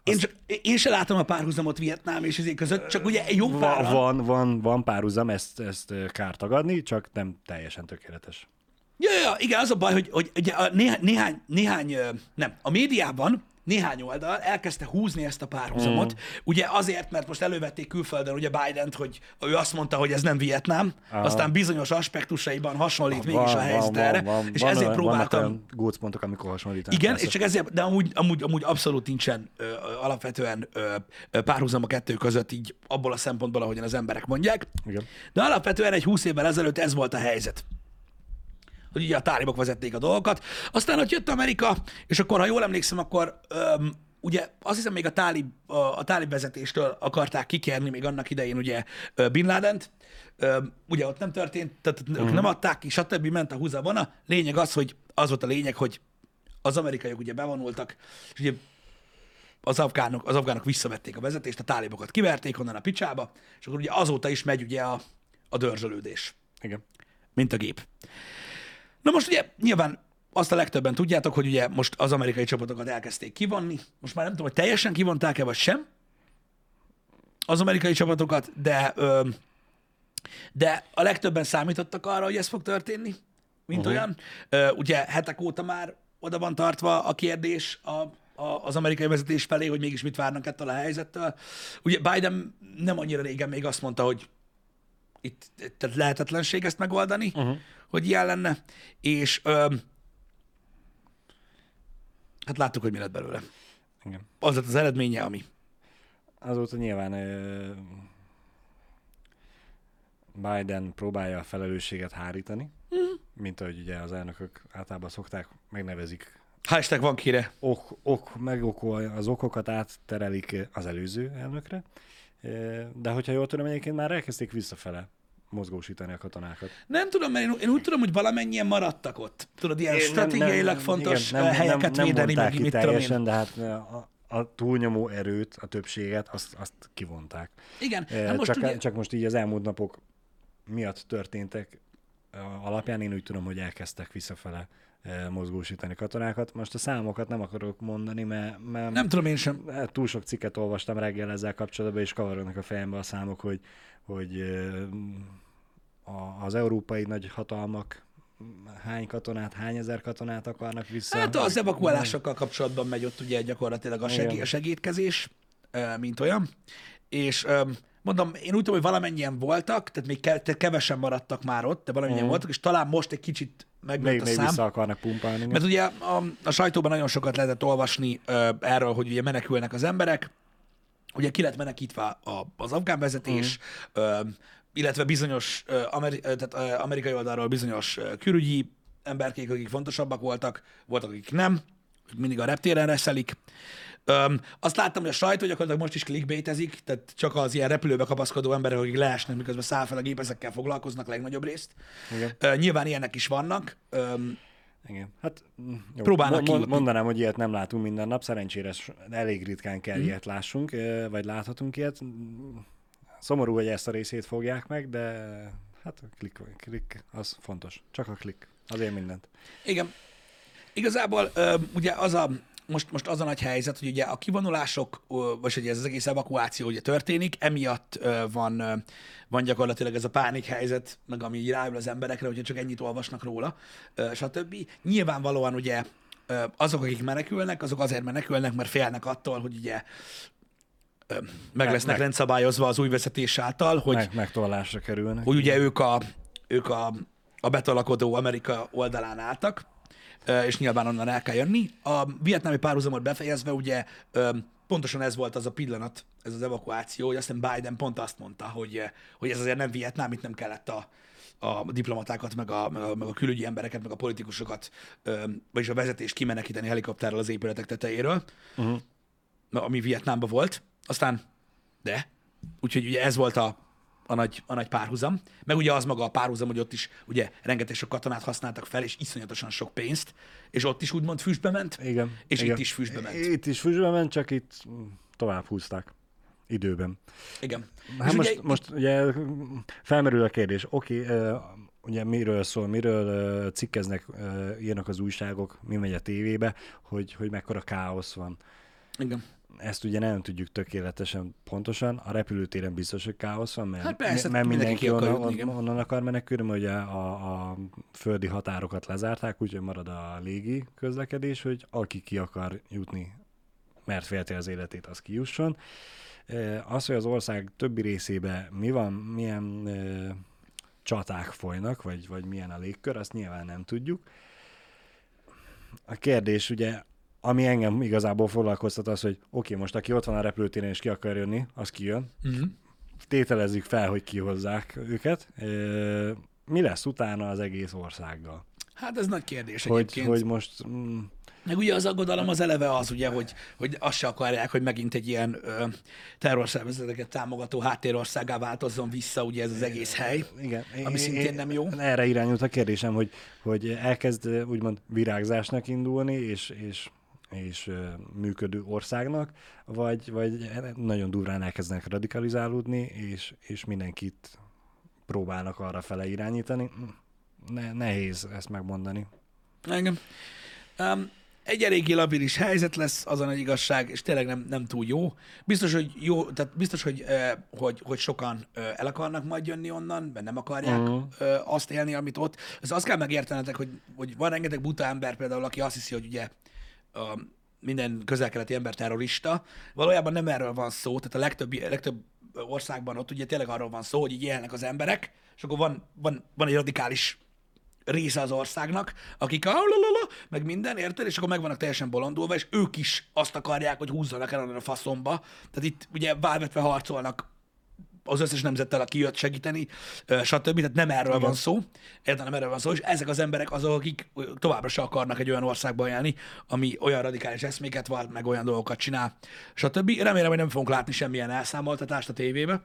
Én, csak, én se látom a párhuzamot Vietnám és ezért között, csak ugye jó va- páran. van, van, van párhuzam, ezt, ezt kár tagadni, csak nem teljesen tökéletes. Ja, ja, igen, az a baj, hogy, hogy ugye a néhány, néhány, néhány, nem, a médiában néhány oldal elkezdte húzni ezt a párhuzamot, mm. ugye azért, mert most elővették külföldön ugye Biden-t, hogy ő azt mondta, hogy ez nem Vietnám, Aha. aztán bizonyos aspektusaiban hasonlít mégis a helyzet erre, és van, ezért olyan- próbáltam... Vannak olyan gócpontok, amikor hasonlítanak. Igen, persze. és csak ezért, de amúgy, amúgy, amúgy abszolút nincsen ö, alapvetően ö, ö, párhuzam a kettő között, így abból a szempontból, ahogyan az emberek mondják. Igen. De alapvetően egy 20 évvel ezelőtt ez volt a helyzet. Hogy ugye a tálibok vezették a dolgokat. Aztán ott jött Amerika, és akkor, ha jól emlékszem, akkor öm, ugye azt hiszem még a tálib, a, a tálib vezetéstől akarták kikérni még annak idején ugye Bin Ladent. Öm, ugye ott nem történt, tehát uh-huh. ők nem adták ki, stb. ment a húzavona. Lényeg az, hogy az volt a lényeg, hogy az amerikaiak ugye bevonultak, és ugye az afgánok, az afgánok visszavették a vezetést, a tálibokat kiverték onnan a picsába, és akkor ugye azóta is megy ugye a, a dörzsölődés, Igen. mint a gép. Na most ugye nyilván azt a legtöbben tudjátok, hogy ugye most az amerikai csapatokat elkezdték kivonni. Most már nem tudom, hogy teljesen kivonták-e, vagy sem az amerikai csapatokat, de, ö, de a legtöbben számítottak arra, hogy ez fog történni, mint uh-huh. olyan. Ö, ugye hetek óta már oda van tartva a kérdés a, a, az amerikai vezetés felé, hogy mégis mit várnak ettől a helyzettől. Ugye Biden nem annyira régen még azt mondta, hogy itt tehát lehetetlenség ezt megoldani, uh-huh. Hogy ilyen lenne, és ö, hát láttuk, hogy mi lett belőle. Igen. Az lett az eredménye, ami. Azóta nyilván ö, Biden próbálja a felelősséget hárítani, mm. mint ahogy ugye az elnökök általában szokták, megnevezik Hashtag van kire. ok, ok, megokol, az okokat átterelik az előző elnökre, de hogyha jól tudom, egyébként már elkezdték visszafele mozgósítani a katonákat. Nem tudom, mert én, én úgy tudom, hogy valamennyien maradtak ott. Tudod, ilyen Én nem- stratégiailag nem- fontos igen, nem, helyeket nem védeni, vonták meg mit tudom teljesen, én. de hát a, a túlnyomó erőt, a többséget, azt, azt kivonták. Igen, Eh, hát most csak, ugye, csak most így az elmúlt napok miatt történtek eh, alapján én úgy tudom, hogy elkezdtek visszafele eh, mozgósítani katonákat. Most a számokat nem akarok mondani, mert, mert nem tudom én sem. eh, túl sok cikket olvastam reggel ezzel kapcsolatban, és kavarodnak a fejembe a számok, hogy, hogy az európai nagy hatalmak hány katonát, hány ezer katonát akarnak vissza. Hát az evakuálásokkal kapcsolatban megy ott ugye gyakorlatilag a, segí- a segítkezés, mint olyan. És mondom, én úgy tudom, hogy valamennyien voltak, tehát még ke- tehát kevesen maradtak már ott, de valamennyien Mhm. voltak, és talán most egy kicsit megnőtt még, a még szám. vissza akarnak pumpálni. Mert ugye a, a sajtóban nagyon sokat lehetett olvasni ö, erről, hogy ugye menekülnek az emberek, ugye ki lett menekítve az afgán vezetés, mm. illetve bizonyos ameri, tehát, amerikai oldalról bizonyos külügyi emberkék, akik fontosabbak voltak, voltak, akik nem, mindig a reptéren reszelik. Öm, azt láttam, hogy a sajtó gyakorlatilag most is clickbaitezik, tehát csak az ilyen repülőbe kapaszkodó emberek, akik leesnek, miközben száll fel a gép, ezekkel foglalkoznak legnagyobb részt. Igen. Ö, nyilván ilyenek is vannak. Öm, Igen. Hát mm, jó. Próbálnak Mo- mo- ki- Mondanám, hogy ilyet nem látunk minden nap, szerencsére elég ritkán kell ilyet lássunk, vagy láthatunk ilyet. Szomorú, hogy ezt a részét fogják meg, de hát a klik, klik az fontos. Csak a klik. Azért mindent. Igen. Igazából ugye az a, most, most az a nagy helyzet, hogy ugye a kivonulások, vagy hogy ez az egész evakuáció ugye történik, emiatt van, van gyakorlatilag ez a pánik helyzet, meg ami így ráül az emberekre, hogyha csak ennyit olvasnak róla, stb. Nyilvánvalóan ugye azok, akik menekülnek, azok azért menekülnek, mert félnek attól, hogy ugye meg lesznek meg- rendszabályozva az új vezetés által, hogy Meg, megtollásra kerülnek. hogy ugye ők a, ők a, a betalakodó Amerika oldalán álltak, és nyilván onnan el kell jönni. A vietnámi párhuzamot befejezve ugye pontosan ez volt az a pillanat, ez az evakuáció, hogy aztán Biden pont azt mondta, hogy, hogy ez azért nem Vietnám, itt nem kellett a, a diplomatákat, meg a, meg, a, meg a külügyi embereket, meg a politikusokat, vagyis a vezetést kimenekíteni helikopterrel az épületek tetejéről, Uh-huh. ami Vietnámban volt. Aztán, de, úgyhogy ugye ez volt a, a nagy, a nagy párhuzam. Meg ugye az maga a párhuzam, hogy ott is ugye rengeteg sok katonát használtak fel, és iszonyatosan sok pénzt, és ott is úgymond füstbe ment, Igen. és igen. itt is füstbe ment. Itt is füstbe ment, csak itt tovább húzták időben. Igen. Hát és most, ugye, most ugye felmerül a kérdés, oké, okay, ugye miről szól, miről cikkeznek, írnak az újságok, mi megy a tévébe, hogy, hogy mekkora káosz van. igen. Ezt ugye nem tudjuk tökéletesen pontosan. A repülőtéren biztos, hogy káosz van, mert, Hát persze, mert mindenki mindenki ki akar onnan, jutni, onnan akar menekülni, mert ugye a, a földi határokat lezárták, úgyhogy marad a légi közlekedés, hogy aki ki akar jutni, mert félti az életét, az kijusson. Az, hogy az ország többi részébe mi van, milyen ö, csaták folynak, vagy, vagy milyen a légkör, azt nyilván nem tudjuk. A kérdés ugye, ami engem igazából foglalkoztat az, hogy oké, most aki ott van a repülőtéren és ki akar jönni, az kijön. Uh-huh. Tételezzük fel, hogy kihozzák őket. Mi lesz utána az egész országgal? Hát ez nagy kérdés Hogy, egyébként. hogy most... Mm, Meg ugye az aggodalom az eleve az, ugye, hogy, hogy azt se akarják, hogy megint egy ilyen ö, terrorszervezeteket támogató háttérországá változzon vissza ugye ez az egész hely. igen. Ami Én- szintén én- nem jó. Erre irányult a kérdésem, hogy, hogy elkezd úgymond virágzásnak indulni, és, és, és működő országnak, vagy, vagy nagyon durván elkezdenek radikalizálódni, és, és mindenkit próbálnak arra fele irányítani. Ne, nehéz ezt megmondani. Engem. Um, egy eléggé labilis helyzet lesz, az a nagy igazság, és tényleg nem, nem túl jó. Biztos, hogy jó, tehát biztos, hogy, hogy, hogy sokan el akarnak majd jönni onnan, mert nem akarják uh-huh. azt élni, amit ott. Ez azt kell megértenetek, hogy, hogy van rengeteg buta ember például, aki azt hiszi, hogy ugye a minden közel-keleti ember. Valójában nem erről van szó, tehát a legtöbb, legtöbb országban ott ugye tényleg arról van szó, hogy így élnek az emberek, és akkor van, van, van egy radikális része az országnak, akik a lalala, meg minden, érted? És akkor meg vannak teljesen bolondulva, és ők is azt akarják, hogy húzzanak el a faszomba. Tehát itt ugye válvetve harcolnak az összes nemzettel, aki jött segíteni, stb. Tehát nem erről Igen. van szó, érted, nem erről van szó, és ezek az emberek azok, akik továbbra se akarnak egy olyan országban élni, ami olyan radikális eszméket van, meg olyan dolgokat csinál, stb. Remélem, hogy nem fogunk látni semmilyen elszámoltatást a tévébe,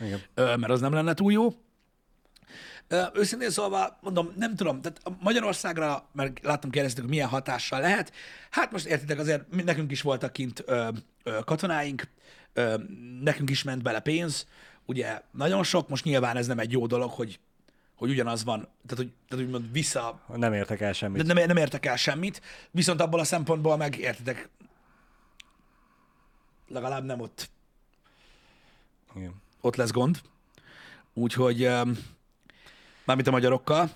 Igen. mert az nem lenne túl jó. Őszintén szólva, mondom, nem tudom, tehát Magyarországra, mert láttam kérdeztek, hogy milyen hatással lehet, hát most értitek, azért nekünk is voltak kint ö, ö, katonáink, ö, nekünk is ment bele pénz, ugye nagyon sok, most nyilván ez nem egy jó dolog, hogy, hogy ugyanaz van, tehát, hogy, tehát úgymond vissza, Nem értek el semmit. de nem, nem értek el semmit, viszont abból a szempontból meg értitek, legalább nem ott Igen. ott lesz gond. Úgyhogy, um, mármint a magyarokkal.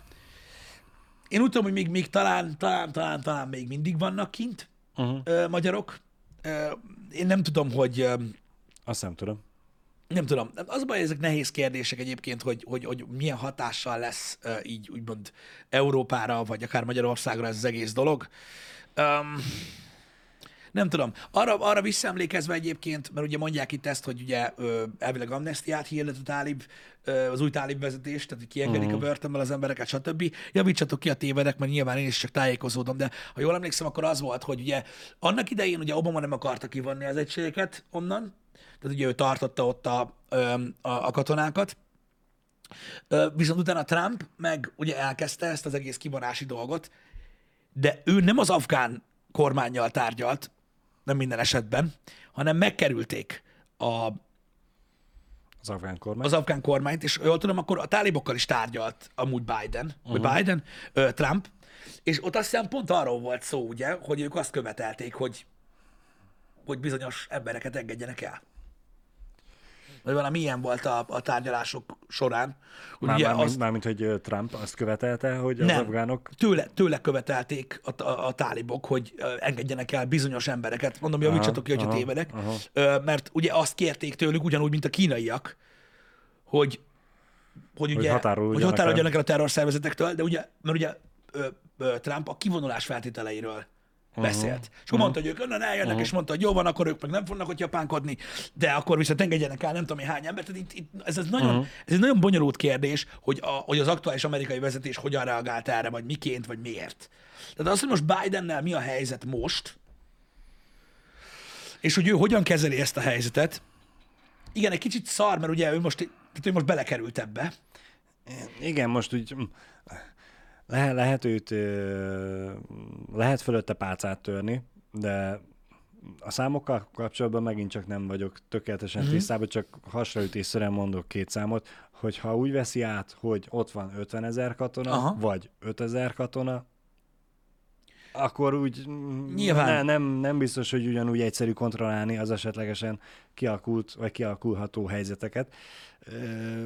Én úgy tudom, hogy még, még talán, talán, talán, talán még mindig vannak kint Uh-huh. ö, magyarok. Ö, én nem tudom, hogy ö, Azt nem tudom. nem tudom. Az a baj, ezek nehéz kérdések egyébként, hogy, hogy, hogy milyen hatással lesz így úgymond Európára, vagy akár Magyarországra ez az egész dolog. Um, nem tudom. Arra, arra visszaemlékezve egyébként, mert ugye mondják itt ezt, hogy ugye ö, elvileg amnestiát hirdet a tálib, ö, az új tálib vezetés, tehát hogy kiengedik uh-huh. a börtönből az embereket, stb. Javítsatok ki a tévedek, mert nyilván én is csak tájékozódom, de ha jól emlékszem, akkor az volt, hogy ugye annak idején ugye Obama nem akarta kivonni az egységeket onnan, tehát ugye ő tartotta ott a, a, a katonákat, Viszont utána Trump meg ugye elkezdte ezt az egész kivonási dolgot, de ő nem az afgán kormányjal tárgyalt, nem minden esetben, hanem megkerülték a, Az afgán kormány. az afgán kormányt, és jól tudom, akkor a tálibokkal is tárgyalt amúgy Biden, uh-huh. vagy Biden, ö, Trump, és ott azt hiszem pont arról volt szó, ugye, hogy ők azt követelték, hogy, hogy bizonyos embereket engedjenek el. Vagy valami ilyen volt a, a tárgyalások során. Már, ugye mármint, azt- mármint, hogy Trump azt követelte, hogy az Nem. afgánok... tőle, tőle követelték a, a, a tálibok, hogy engedjenek el bizonyos embereket. Mondom, javítsatok ki, hogyha aha, tévedek. aha. Mert ugye azt kérték tőlük, ugyanúgy, mint a kínaiak, hogy, hogy, ugye, hogy határoljanak el a terrorszervezetektől, de ugye, mert ugye Trump a kivonulás feltételeiről beszélt. És akkor mondta, hogy ők onnan eljönnek, és mondta, hogy jó van, akkor ők meg nem fognak ott japánkodni, de akkor viszont engedjenek el nem tudom én hány embert. Tehát itt, itt, ez, ez, nagyon, ez egy nagyon bonyolult kérdés, hogy, a, hogy az aktuális amerikai vezetés hogyan reagált erre, vagy miként, vagy miért. Tehát az, hogy most Bidennel mi a helyzet most, és hogy ő hogyan kezeli ezt a helyzetet, igen, egy kicsit szar, mert ugye ő most Tehát ő most belekerült ebbe. Igen, most úgy le, lehet őt, lehet fölötte pálcát törni, de a számokkal kapcsolatban megint csak nem vagyok tökéletesen Mhm. mm-hmm. tisztában, csak hasraütésszerűen mondok két számot, hogy ha úgy veszi át, hogy ott van 50 ezer katona, Aha. Vagy 5 ezer katona, akkor úgy Nyilván. Ne, nem, nem biztos, hogy ugyanúgy egyszerű kontrollálni az esetlegesen kialakult, vagy kialakulható helyzeteket. Ö,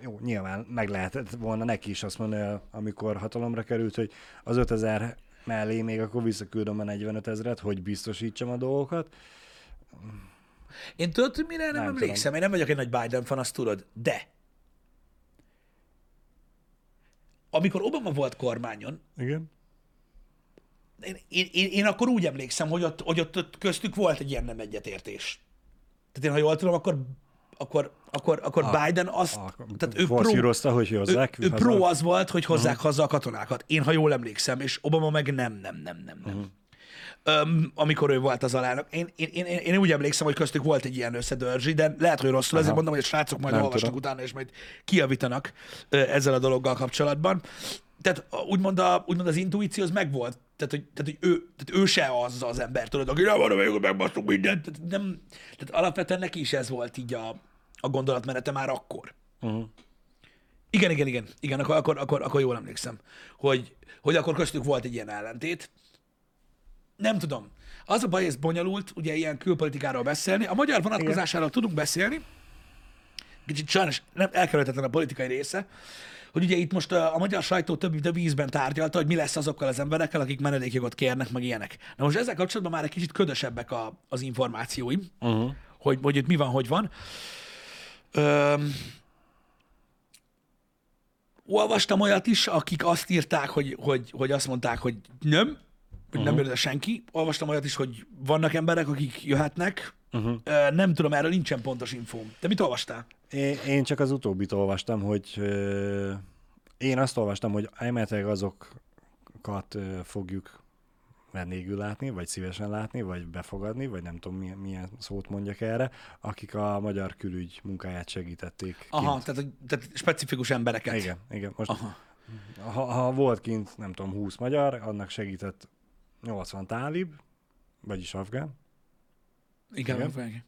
jó, nyilván meg lehetett volna neki is azt mondani, amikor hatalomra került, hogy az 5000 mellé még akkor visszaküldöm a 45 ezeret, hogy biztosítsam a dolgokat. Én tudod, mire nem, Nem nem tudom. emlékszem, én nem vagyok egy nagy Biden fan, azt tudod, de amikor Obama volt kormányon, Igen. én, én, én, én akkor úgy emlékszem, hogy ott, hogy ott, ott köztük volt egy ilyen nem egyetértés. Tehát én, ha jól tudom, akkor akkor, akkor, akkor A- Biden azt, a- tehát ő pro, forszírozta, hogy ő, hozzák ő pro az volt, hogy hozzák haza a katonákat. Én, ha jól emlékszem, és Obama meg nem, nem, nem, nem, nem. Öm, amikor ő volt az alelnök. Én, én, én, én, úgy emlékszem, hogy köztük volt egy ilyen összedörzsi, de lehet, hogy rosszul, ezért mondom, hogy a srácok majd Nem olvasnak tudom. utána, és majd kiavítanak ö, ezzel a dologgal kapcsolatban. Tehát úgymond, a, úgymond az intuíció az megvolt. Tehát, hogy, tehát, hogy ő, tehát ő se az az ember, tudod, aki nem van, megbasztunk mindent. Tehát, nem, tehát alapvetően neki is ez volt így a, a gondolatmenete már akkor. Uh-huh. Igen, igen, igen, igen, akkor, akkor, akkor, akkor jól emlékszem, hogy, hogy akkor köztük volt egy ilyen ellentét. Nem tudom. Az a baj, ez bonyolult, ugye ilyen külpolitikáról beszélni. A magyar vonatkozásáról tudunk beszélni. Kicsit sajnos nem elkerülhetetlen a politikai része, hogy ugye itt most a, a magyar sajtó több, több ízben tárgyalta, hogy mi lesz azokkal az emberekkel, akik menedékjogot kérnek, meg ilyenek. Na most ezzel kapcsolatban már egy kicsit ködösebbek a, az információim, Uh-huh. hogy, hogy itt mi van, hogy van. Öm, olvastam olyat is, akik azt írták, hogy, hogy, hogy azt mondták, hogy nem, hogy uh-huh. nem jön ide senki. Olvastam olyat is, hogy vannak emberek, akik jöhetnek. Uh-huh. Ö, Nem tudom, erről nincsen pontos infóm. Te mit olvastál? Én, én csak az utóbbit olvastam, hogy ö, én azt olvastam, hogy elméletileg azokat ö, fogjuk vendégül látni, vagy szívesen látni, vagy befogadni, vagy nem tudom milyen, milyen szót mondjak erre, akik a magyar külügy munkáját segítették. Aha, kint. tehát, tehát specifikus embereket. Igen, igen. Most Aha. ha, ha volt kint, nem tudom, 20 magyar, annak segített 80 tálib, vagyis afgán, Igen, Igen. igen.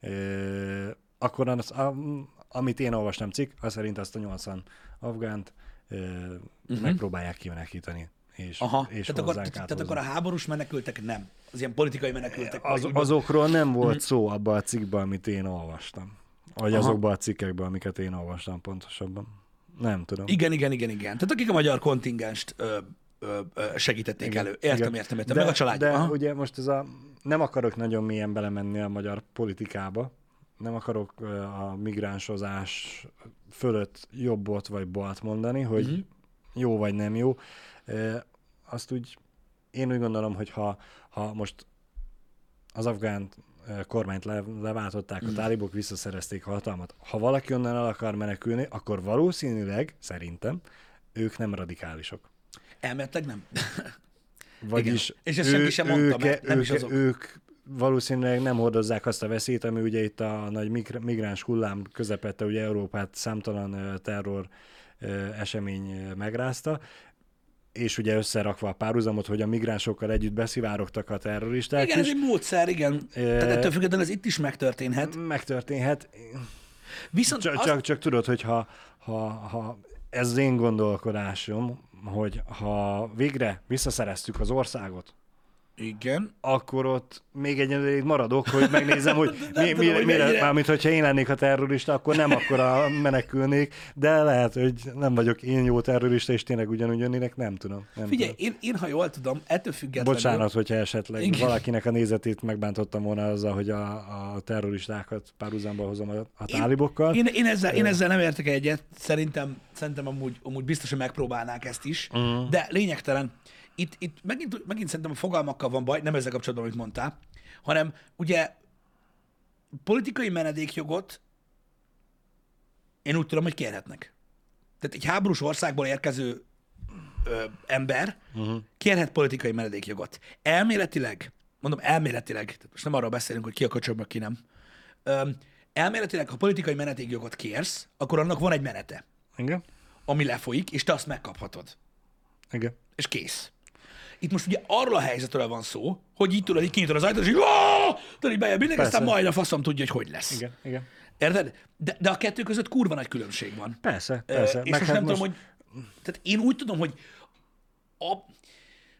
Ö, akkor az, a, amit én olvastam cikk, az szerint azt a 80 afgánt ö, uh-huh. megpróbálják kimenekíteni. És, Mhm. Aha, és tehát akkor, tehát akkor a háborús menekültek nem. Az ilyen politikai menekültek. az, azokról nem Mhm. volt szó abban a cikkben, amit én olvastam. Vagy Aha. azokban a cikkekben, amiket én olvastam pontosabban. Nem tudom. Igen, igen, igen, igen. Tehát akik a magyar kontingenst ö, ö, ö, segítették Igen, elő. Értem, igen. értem, értem. De, Meg a család. de Aha. ugye most ez a... Nem akarok nagyon mélyen belemenni a magyar politikába, nem akarok a migránsozás fölött jobbot vagy balt mondani, hogy Mhm. jó vagy nem jó. Azt úgy, én úgy gondolom, hogy ha, ha most az afgán kormányt le, leváltották, a tálibok visszaszerezték a hatalmat. Ha valaki onnan el akar menekülni, akkor valószínűleg, szerintem, ők nem radikálisok. Elméletileg nem. Vagyis Igen. És ezt senki sem mondta, ők, mert nem ők, is azok. ők valószínűleg nem hordozzák azt a veszélyt, ami ugye itt a nagy migr- migráns hullám közepette, ugye Európát számtalan terror esemény megrázta, és ugye összerakva a párhuzamot, hogy a migránsokkal együtt beszivárogtak a terroristák Igen, ez is, egy módszer, igen. Tehát ettől függetlenül ez itt is megtörténhet. megtörténhet. Viszont Csak, azt, csak, csak tudod, hogy ha, ha, ha ez az én gondolkodásom, hogy ha végre visszaszereztük az országot, Igen. akkor ott még egy ideig maradok, hogy megnézem, hogy mi, tudom, mi, hogy mire, mennyire. mármint, hogyha én lennék a terrorista, akkor nem akkora menekülnék, de lehet, hogy nem vagyok én jó terrorista, és tényleg ugyanúgy jönnének, nem tudom. Nem Figyelj, tudom. én, én, ha jól tudom, ettől függetlenül... Bocsánat, hogyha esetleg Igen. Valakinek a nézetét megbántottam volna azzal, hogy a, a terroristákat párhuzamba hozom a, a tálibokkal. Én, én, ezzel, én ezzel nem értek egyet, szerintem, szerintem amúgy, amúgy biztos, hogy megpróbálnák ezt is, uh-huh. de lényegtelen. Itt, itt megint, megint szerintem a fogalmakkal van baj, nem ezzel kapcsolatban, amit mondtál, hanem ugye politikai menedékjogot én úgy tudom, hogy kérhetnek. Tehát egy háborús országból érkező ö, ember uh-huh. kérhet politikai menedékjogot. Elméletileg, mondom elméletileg, tehát most nem arról beszélünk, hogy ki a köcsög, ki nem. Ö, elméletileg, ha politikai menedékjogot kérsz, akkor annak van egy menete, Igen? ami lefolyik, és te azt megkaphatod. Igen. És kész. Itt most ugye arról a helyzetről van szó, hogy így tudod, így kinyitod az ajtót, és így, tudod, így bejön mindenki, aztán majd a faszom tudja, hogy hogy lesz. Igen. Igen. Érted? De, de a kettő között kurva nagy különbség van. Persze, persze. és Meg most hát nem tudom, hogy... Tehát én úgy tudom, hogy a,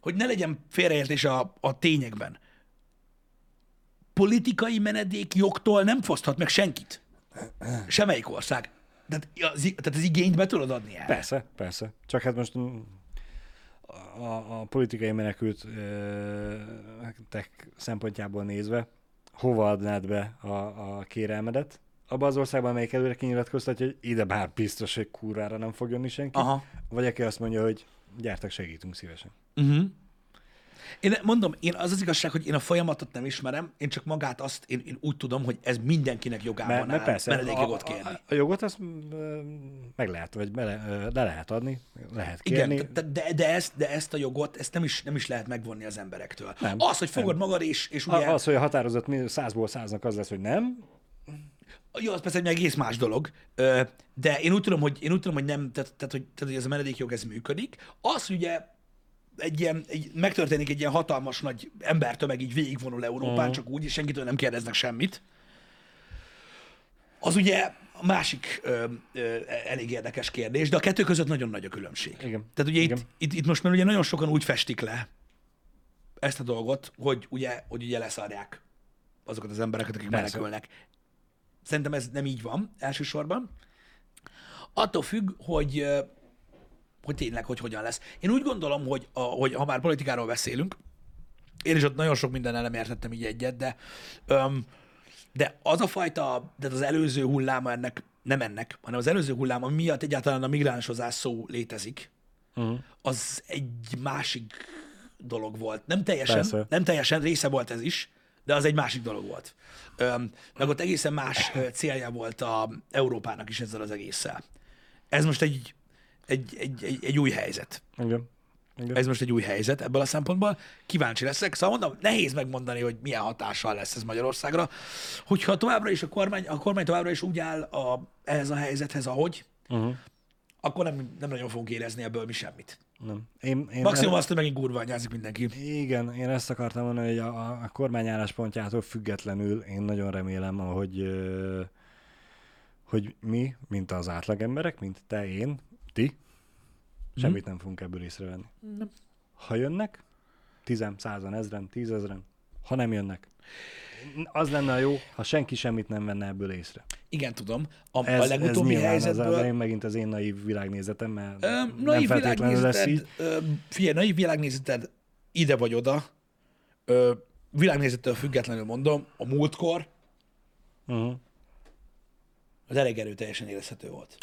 hogy ne legyen félreértés a, a tényekben. Politikai menedék jogtól nem foszthat meg senkit. Semmelyik ország. Tehát az, tehát az igényt be tudod adni el. Persze, persze. Csak hát most a, a politikai menekült ö, tek szempontjából nézve, hova adnád be a, a kérelmedet? Abban az országban, amelyik előre kinyilatkoztatja, hogy ide bár biztos, hogy kurvára nem fog jönni senki. Aha. Vagy aki azt mondja, hogy gyertek, segítünk szívesen. Uh-huh. Én mondom, én az az igazság, hogy én a folyamatot nem ismerem, én csak magát azt, én, én úgy tudom, hogy ez mindenkinek jogában Mert, mert áll persze, menedékjogot kérni. a, a jogot azt meg lehet, vagy bele, le lehet adni, lehet Igen, kérni. de, de, de, ezt, de ezt a jogot, ezt nem is, nem is lehet megvonni az emberektől. Nem, az, hogy fogod magad és, és ugye, az, hogy a határozat mi- százból száznak az lesz, hogy nem, jó, az persze egy egész más dolog, de én úgy tudom, hogy, én úgy tudom, hogy nem, tehát, tehát, hogy, tehát, hogy ez a menedékjog ez működik. Az, ugye egy ilyen, egy, megtörténik egy ilyen hatalmas nagy embertömeg így végigvonul Európán, uh-huh. csak úgy, és senkitől nem kérdeznek semmit. Az ugye a másik ö, ö, elég érdekes kérdés, de a kettő között nagyon nagy a különbség. Igen. Tehát ugye Igen. itt, itt, itt, most már ugye nagyon sokan úgy festik le ezt a dolgot, hogy ugye, hogy ugye leszarják azokat az embereket, akik Persze. menekülnek. Szerintem ez nem így van elsősorban. Attól függ, hogy, hogy tényleg, hogy hogyan lesz. Én úgy gondolom, hogy, a, hogy ha már politikáról beszélünk, én is ott nagyon sok mindennel nem értettem így egyet, de, öm, de az a fajta, de az előző hulláma ennek, nem ennek, hanem az előző hullám, ami miatt egyáltalán a migránshozás szó létezik, uh-huh. az egy másik dolog volt. Nem teljesen, Persze. nem teljesen része volt ez is, de az egy másik dolog volt. Öm, meg ott egészen más célja volt a Európának is ezzel az egésszel. Ez most egy, egy, egy, egy, egy új helyzet. igen. igen. Ez most egy új helyzet ebből a szempontból. Kíváncsi leszek. Szóval mondom, nehéz megmondani, hogy milyen hatással lesz ez Magyarországra. Hogyha továbbra is a kormány, a kormány továbbra is úgy áll a, ehhez a helyzethez, ahogy, Uh-huh. akkor nem, nem nagyon fogunk érezni ebből mi semmit. Nem. Én, én Maximum azt, hogy megint kurva anyázik mindenki. Igen, én ezt akartam mondani, hogy a, a kormány álláspontjától függetlenül én nagyon remélem, hogy, ö, hogy mi, mint az átlagemberek, mint te, én, ti, semmit nem fogunk ebből észrevenni. Nem. Ha jönnek, tizen, százan, ezren, tízezren, ha nem jönnek, az lenne a jó, ha senki semmit nem venne ebből észre. Igen, tudom. A, Ez, a legutóbbi ez helyzetből... Az, az, megint az én naív világnézetem, mert Ö, nem feltétlenül lesz így. ö, figyelj, naiv világnézeted ide vagy oda, ö, világnézettől függetlenül mondom, a múltkor Uh-huh. az elég erőteljesen érezhető volt.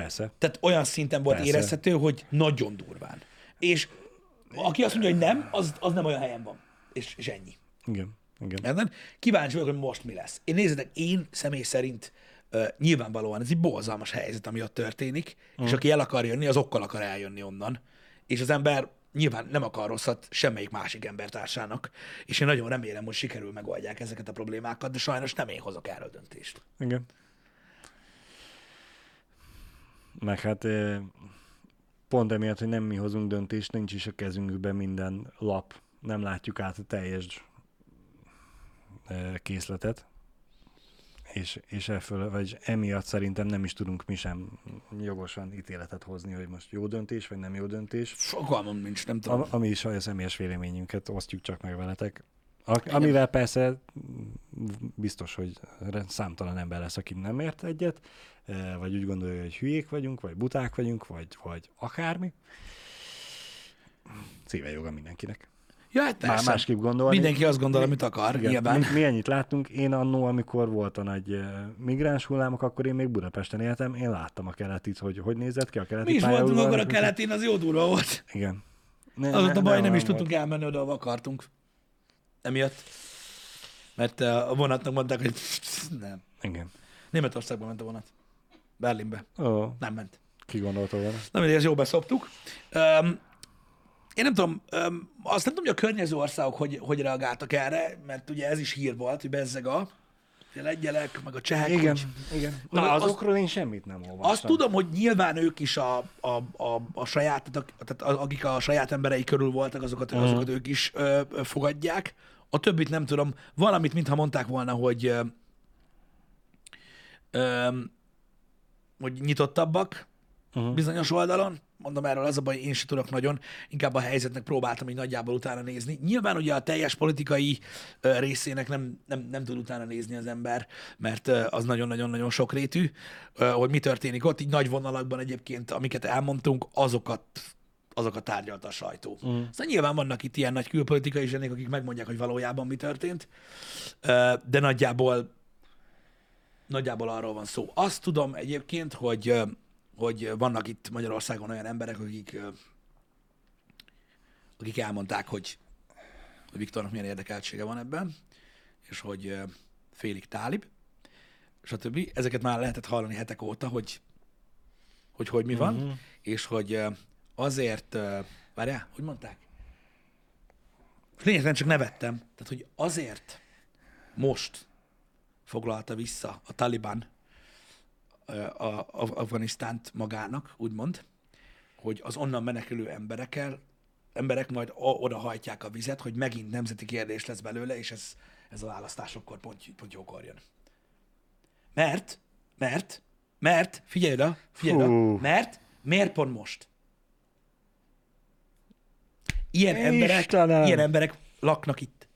Persze. Tehát olyan szinten volt Persze. érezhető, hogy nagyon durván. És aki azt mondja, hogy nem, az, az nem olyan helyen van. És, és ennyi. Igen. Igen. Érted? Kíváncsi vagyok, hogy most mi lesz. Én nézzétek, én személy szerint uh, nyilvánvalóan ez egy borzalmas helyzet, ami ott történik, és aki el akar jönni, az okkal akar eljönni onnan. És az ember nyilván nem akar rosszat semmelyik másik embertársának, és én nagyon remélem, hogy sikerül megoldják ezeket a problémákat, de sajnos nem én hozok erről döntést. Igen. Meg hát pont emiatt, hogy nem mi hozunk döntést, nincs is a kezünkben minden lap. Nem látjuk át a teljes készletet. És, és effől, vagy emiatt szerintem nem is tudunk mi sem jogosan ítéletet hozni, hogy most jó döntés, vagy nem jó döntés. Fogalmam nincs, nem tudom. Am, ami is a személyes véleményünket osztjuk csak meg veletek. A, amivel persze biztos, hogy számtalan ember lesz, aki nem ért egyet, vagy úgy gondolja, hogy hülyék vagyunk, vagy buták vagyunk, vagy, vagy akármi. Szíve joga mindenkinek. Ja, hát Már persze. másképp gondolni. Mindenki azt gondol, amit akar, Igen, nyilván. mi, mi ennyit láttunk. Én annó, amikor volt a nagy eh, migráns hullámok, akkor én még Budapesten éltem, én láttam a keletit, hogy hogy nézett ki a keleti Mi is voltunk akkor a keletén, az jó durva volt. Igen. Ne, Az ott a baj, nem is olyan tudtunk elmenni oda, ahova akartunk. Emiatt. Mert uh, a vonatnak mondták, hogy nem. Igen. Németországba ment a vonat. Berlinbe. Ó, Nem ment. ki gondolta volna. Na mindegy, ezt jó beszoptuk. Um, én nem tudom, um, azt nem tudom, hogy a környező országok hogy, hogy reagáltak erre, mert ugye ez is hír volt, hogy bezzeg a... lengyelek, meg a csehek, Igen, hogy, igen. Na, az- azokról én semmit nem olvastam. azt tudom, hogy nyilván ők is a, a, a, a saját, tehát, akik a saját emberei körül voltak, azokat, Mhm. azokat ők is ö, ö, fogadják. A többit nem tudom. Valamit, mintha mondták volna, hogy ö, ö, hogy nyitottabbak Mhm. bizonyos oldalon. Mondom erről az a baj, én sem tudok nagyon. Inkább a helyzetnek próbáltam így nagyjából utána nézni. Nyilván ugye a teljes politikai részének nem, nem, nem tud utána nézni az ember, mert az nagyon-nagyon-nagyon sokrétű, ö, hogy mi történik ott. Így nagy vonalakban egyébként, amiket elmondtunk, azokat azokat tárgyalta a sajtó. Mm. Szóval nyilván vannak itt ilyen nagy külpolitikai zsenék, akik megmondják, hogy valójában mi történt, de nagyjából nagyjából arról van szó. Azt tudom egyébként, hogy, hogy vannak itt Magyarországon olyan emberek, akik, akik elmondták, hogy, hogy Viktornak milyen érdekeltsége van ebben, és hogy félig tálib, stb. Ezeket már lehetett hallani hetek óta, hogy hogy, hogy mi van, uh-huh. és hogy azért, várjál, hogy mondták? Lényegtelen csak nevettem. Tehát, hogy azért most foglalta vissza a Taliban a, a, Afganisztánt magának, úgymond, hogy az onnan menekülő emberekkel, emberek majd oda hajtják a vizet, hogy megint nemzeti kérdés lesz belőle, és ez, ez a választásokkor pont, pont jókor jön. Mert, mert, mert, figyelj oda, figyelj oda, mert, miért pont most? Ilyen emberek, Istenem! ilyen emberek laknak itt.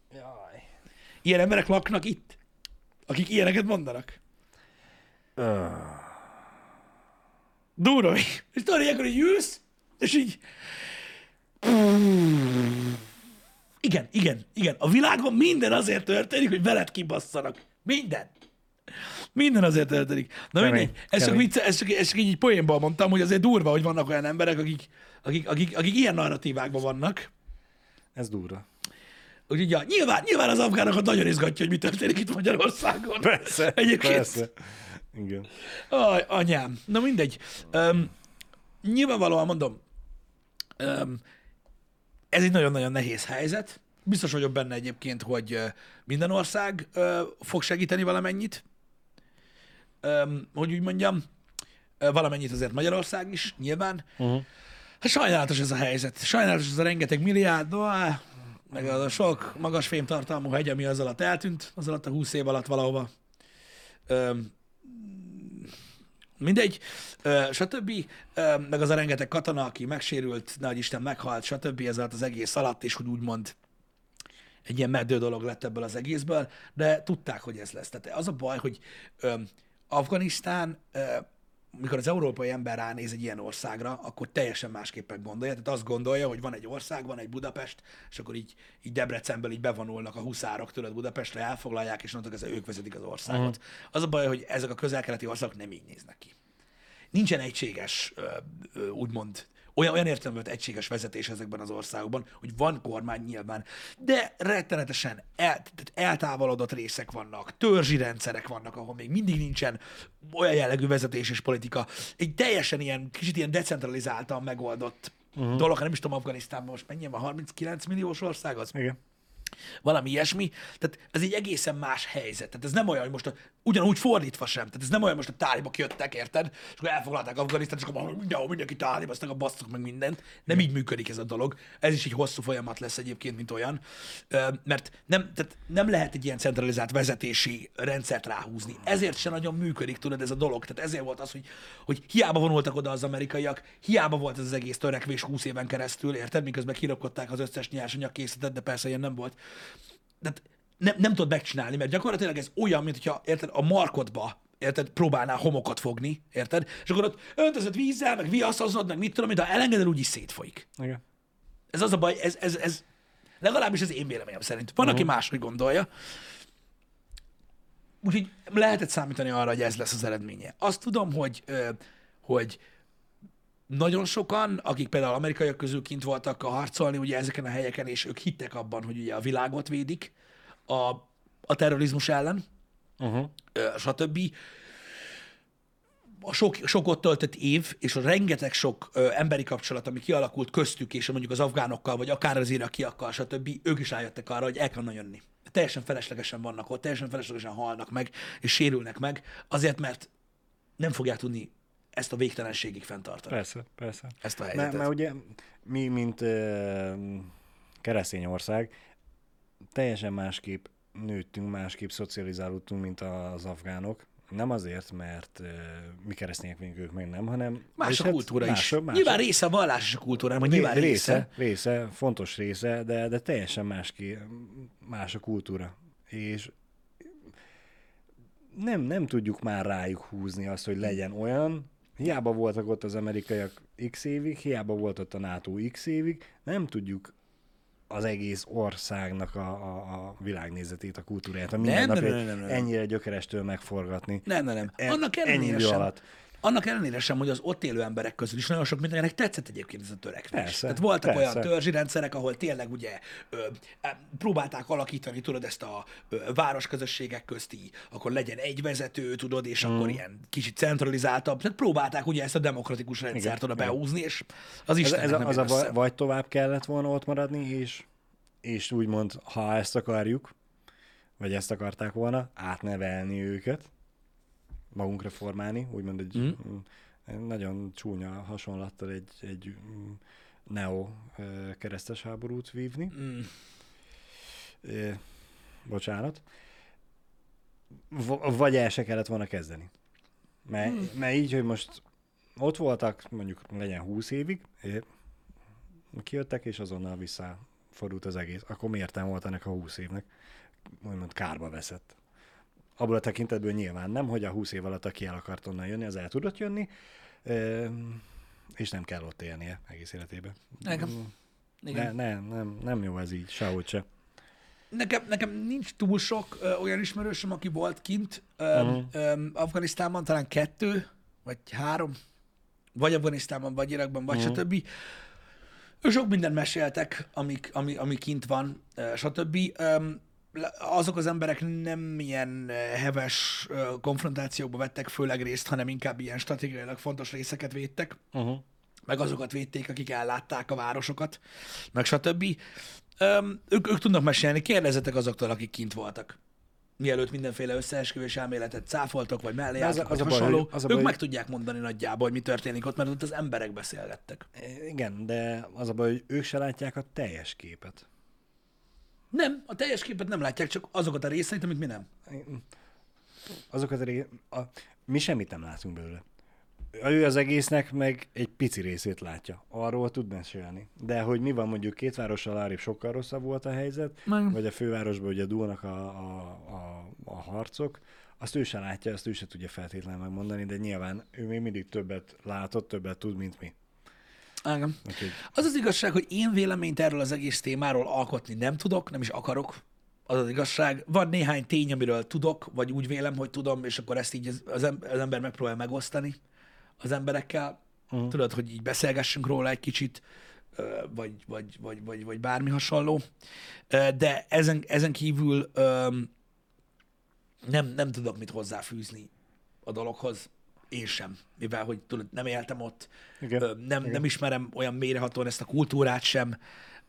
Ilyen emberek laknak itt, akik ilyeneket mondanak. Durva. És tudod, ilyenkor így ülsz, és így... Igen, igen, igen. A világon minden azért történik, hogy veled kibasszanak. Minden. Minden azért történik. Na Kemény, mindegy, ez csak, vicce, ez, csak, ez csak így, így poénból mondtam, hogy azért durva, hogy vannak olyan emberek, akik, akik, akik, akik ilyen narratívákban vannak. Ez durva. Úgyhogy ja, nyilván, nyilván az afgánokat nagyon izgatja, hogy mi történik itt Magyarországon. Persze. Egyébként. Persze. Igen. Aj, anyám. Na mindegy. Um, nyilvánvalóan mondom, um, ez egy nagyon-nagyon nehéz helyzet. Biztos vagyok benne egyébként, hogy minden ország ö, fog segíteni valamennyit. Um, hogy úgy mondjam, ö, valamennyit azért Magyarország is, nyilván. Uh-huh. Hát sajnálatos ez a helyzet. Sajnálatos ez a rengeteg milliárd, á, meg az a sok magas fémtartalmú hegy, ami az alatt eltűnt, az alatt a 20 év alatt valahova. Öm, mindegy, ö, stb. Ö, meg az a rengeteg katona, aki megsérült, nehogy Isten meghalt, stb. ez alatt az egész alatt, és hogy úgymond egy ilyen meddő dolog lett ebből az egészből, de tudták, hogy ez lesz. Tehát az a baj, hogy ö, Afganisztán, ö, mikor az európai ember ránéz egy ilyen országra, akkor teljesen másképpen gondolja. Tehát azt gondolja, hogy van egy ország, van egy Budapest, és akkor így, így Debrecenből így bevonulnak a huszárok tőled Budapestre, elfoglalják, és onnantól kezdve ők vezetik az országot. Uh-huh. Az a baj, hogy ezek a közel-keleti országok nem így néznek ki nincsen egységes, úgymond, olyan, olyan értelemben egységes vezetés ezekben az országokban, hogy van kormány nyilván, de rettenetesen el, eltávolodott részek vannak, törzsi rendszerek vannak, ahol még mindig nincsen olyan jellegű vezetés és politika. Egy teljesen ilyen, kicsit ilyen decentralizáltan megoldott uh-huh. dolog, nem is tudom, Afganisztánban most mennyi van, 39 milliós ország az? Igen. Valami ilyesmi. Tehát ez egy egészen más helyzet. Tehát ez nem olyan, hogy most a, ugyanúgy fordítva sem. Tehát ez nem olyan, hogy most a tálibok jöttek, érted? És akkor elfoglalták Afganisztánt, és akkor mindenhol mindenki tálib, aztán a basszuk meg mindent. Nem így működik ez a dolog. Ez is egy hosszú folyamat lesz egyébként, mint olyan. Mert nem, tehát nem lehet egy ilyen centralizált vezetési rendszert ráhúzni. Ezért sem nagyon működik, tudod, ez a dolog. Tehát ezért volt az, hogy, hogy hiába vonultak oda az amerikaiak, hiába volt ez az egész törekvés 20 éven keresztül, érted? Miközben kirokották az összes nyersanyag készletet, de persze ilyen nem volt de nem, nem tudod megcsinálni, mert gyakorlatilag ez olyan, mint hogyha, érted, a markodba, érted, próbálnál homokot fogni, érted? És akkor ott öntözött vízzel, meg viaszozod, meg mit tudom, mint ha elengeded, úgyis szétfolyik. Igen. Ez az a baj, ez, ez, ez legalábbis az én véleményem szerint. Van, aki máshogy gondolja. Úgyhogy lehetett számítani arra, hogy ez lesz az eredménye. Azt tudom, hogy, hogy nagyon sokan, akik például amerikaiak közül kint voltak harcolni ugye ezeken a helyeken, és ők hittek abban, hogy ugye a világot védik a, a terrorizmus ellen, Uh-huh. stb. A sok, sok ott töltött év, és a rengeteg sok ö, emberi kapcsolat, ami kialakult köztük, és mondjuk az afgánokkal, vagy akár az irakiakkal, stb., ők is rájöttek arra, hogy el kellene jönni. teljesen feleslegesen vannak ott, teljesen feleslegesen halnak meg, és sérülnek meg, azért, mert nem fogják tudni ezt a végtelenségig fenntartani. Persze, persze. Ezt a Mert, helyzetet. mert ugye mi, mint ö, keresztény ország, teljesen másképp nőttünk, másképp szocializálódtunk, mint az afgánok. Nem azért, mert ö, mi keresztények vagyunk, ők meg nem, hanem... Más a hát kultúra is. más, Más, Nyilván része a vallás és a kultúrának, vagy nyilván része. része, része, fontos része, de, de teljesen más, ki, más a kultúra. És nem, nem tudjuk már rájuk húzni azt, hogy legyen olyan, hiába voltak ott az amerikaiak x évig, hiába volt ott a NATO x évig, nem tudjuk az egész országnak a, a, a világnézetét, a kultúráját, a nem, nem, mindennapjait nem, nem, nem. ennyire gyökerestől megforgatni. Nem, nem, nem. E- Annak ennyi ellenére sem, alatt. Annak ellenére sem, hogy az ott élő emberek közül is nagyon sok mindenkinek tetszett egyébként ez a törekvés. Persze, Tehát voltak persze. olyan törzsi rendszerek, ahol tényleg ugye ö, próbálták alakítani, tudod, ezt a ö, városközösségek közti, akkor legyen egy vezető, tudod, és Mm. akkor ilyen kicsit centralizáltabb. Tehát próbálták ugye ezt a demokratikus rendszert oda behúzni, és az Ez, Istennek ez a, az a össze. vagy tovább kellett volna ott maradni, és, és úgymond, ha ezt akarjuk, vagy ezt akarták volna, átnevelni őket, magunkra formálni, úgymond egy mm. egy nagyon csúnya hasonlattal egy, egy mm, neo keresztes háborút vívni. Mm. Ö, bocsánat. V- vagy el se kellett volna kezdeni. Mert, Hmm. mert így, hogy most ott voltak, mondjuk legyen 20 évig, é- kijöttek, és azonnal visszafordult az egész. Akkor mi értelme volt ennek a 20 évnek? Úgymond kárba veszett. Abból a tekintetből nyilván nem, hogy a 20 év alatt, aki el akart onnan jönni, az el tudott jönni, és nem kell ott élnie egész életében. Nekem-. Ne, ne, nem, nem jó ez így, sehogy se. Nekem, nekem nincs túl sok ö, olyan ismerősöm, aki volt kint ö, Mhm. ö, Afganisztánban, talán kettő, vagy három, vagy Afganisztánban, vagy Irakban, vagy Mhm. stb. Sok mindent meséltek, amik, ami, ami kint van, stb. Azok az emberek nem ilyen ö, heves ö, konfrontációkba vettek főleg részt, hanem inkább ilyen stratégiailag fontos részeket védtek Uh-huh. meg azokat védték, akik ellátták a városokat, meg stb. Öm, ők, ők tudnak mesélni, kérdezzetek azoktól, akik kint voltak. Mielőtt mindenféle összeesküvés elméletet cáfoltok, vagy mellé az álltok, az vagy a baj, hasonló, az a ők baj, meg hogy- tudják mondani nagyjából, hogy mi történik ott, mert ott az emberek beszélgettek. Igen, de az a baj, hogy ők se látják a teljes képet. Nem, a teljes képet nem látják, csak azokat a részeit, amit mi nem. Azokat a, ré... a... Mi semmit nem látunk belőle. Ő az egésznek meg egy pici részét látja. Arról tud mesélni. De hogy mi van mondjuk két várossal arrébb sokkal rosszabb volt a helyzet, Meg- vagy a fővárosban ugye dúlnak a, a, a, a harcok, azt ő se látja, azt ő se tudja feltétlenül megmondani, de nyilván ő még mindig többet látott, többet tud, mint mi. Igen. Úgyhogy Az az igazság, hogy én véleményt erről az egész témáról alkotni nem tudok, nem is akarok. Az az igazság. Van néhány tény, amiről tudok, vagy úgy vélem, hogy tudom, és akkor ezt így az, az em- az ember megpróbál megosztani az emberekkel. Uh-huh. Tudod, hogy így beszélgessünk róla egy kicsit, vagy, vagy, vagy, vagy, vagy bármi hasonló. De ezen, ezen kívül nem, nem tudok mit hozzáfűzni a dologhoz. Én sem, mivel hogy tudod, nem éltem ott, Igen. Ö, nem, nem ismerem olyan mélyrehatóan ezt a kultúrát sem,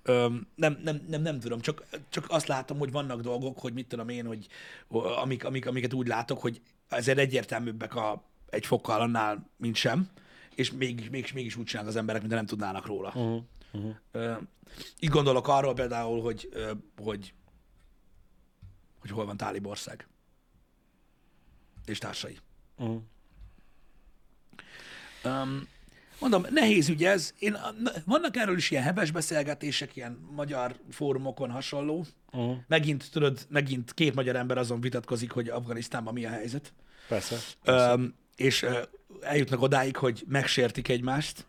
Ö, nem, nem, nem, nem tudom, csak, csak azt látom, hogy vannak dolgok, hogy mit tudom én, hogy amik, amik, amiket úgy látok, hogy ezért egyértelműbbek a, egy fokkal annál, mint sem, és még, mégis, mégis úgy csinálnak az emberek, mintha nem tudnának róla. uh-huh. Uh-huh. Ö, így gondolok arról például, hogy, ö, hogy, hogy hol van Tálibország. És társai. Uh-huh. Um, mondom, nehéz ügy ez. Én, na- vannak erről is ilyen heves beszélgetések, ilyen magyar fórumokon hasonló. Uh-huh. Megint, tudod, megint két magyar ember azon vitatkozik, hogy Afganisztánban mi a helyzet. Persze. Um, és uh, eljutnak odáig, hogy megsértik egymást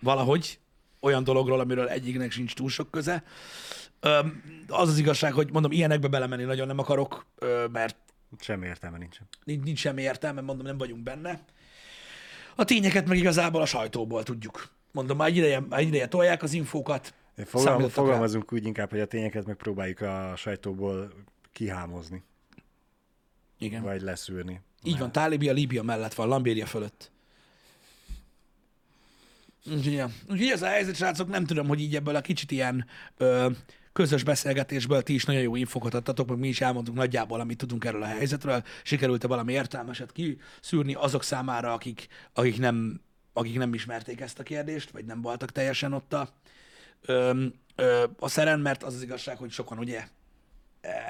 valahogy, olyan dologról, amiről egyiknek sincs túl sok köze. Um, az az igazság, hogy mondom, ilyenekbe belemenni nagyon nem akarok, mert Semmi értelme nincsen. nincs, nincs semmi értelme, mondom, nem vagyunk benne. A tényeket meg igazából a sajtóból tudjuk. Mondom, már egy ideje, már egy ideje tolják az infókat. Fogalm, számítottak rá. fogalmazunk úgy inkább, hogy a tényeket megpróbáljuk a sajtóból kihámozni, Igen. vagy leszűrni. Így van, Tálibia Líbia mellett van, Lambéria fölött. Úgyhogy, ja. Úgyhogy ez a helyzet, srácok, nem tudom, hogy így ebből a kicsit ilyen ö, közös beszélgetésből ti is nagyon jó infokat adtatok, meg mi is elmondtuk nagyjából, amit tudunk erről a helyzetről. Sikerült-e valami értelmeset kiszűrni azok számára, akik, akik, nem, akik nem ismerték ezt a kérdést, vagy nem voltak teljesen ott a, ö, ö, a szeren, mert az az igazság, hogy sokan ugye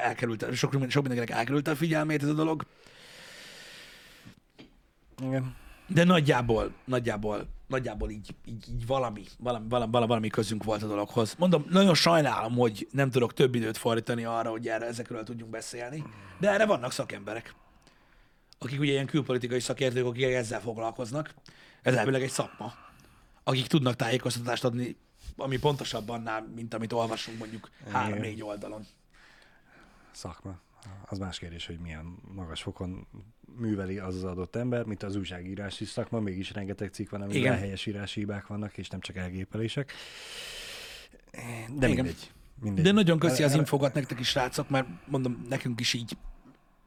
elkerült, sok, sok mindenkinek elkerült a figyelmét ez a dolog. Igen. De nagyjából, nagyjából, nagyjából így, így, így valami, valami, valami, valami közünk volt a dologhoz. Mondom, nagyon sajnálom, hogy nem tudok több időt fordítani arra, hogy erre ezekről tudjunk beszélni, de erre vannak szakemberek, akik ugye ilyen külpolitikai szakértők, akik ezzel foglalkoznak. Ez elvileg egy szakma, akik tudnak tájékoztatást adni, ami pontosabb annál, mint amit olvasunk mondjuk három-négy oldalon. Szakma. Az más kérdés, hogy milyen magas fokon műveli az az adott ember, mint az újságírási szakma, mégis rengeteg cikk van, amiben Igen. helyes írási hibák vannak, és nem csak elgépelések. De Igen. mindegy. mindegy. De nagyon köszi az infogat nektek is, srácok, mert mondom, nekünk is így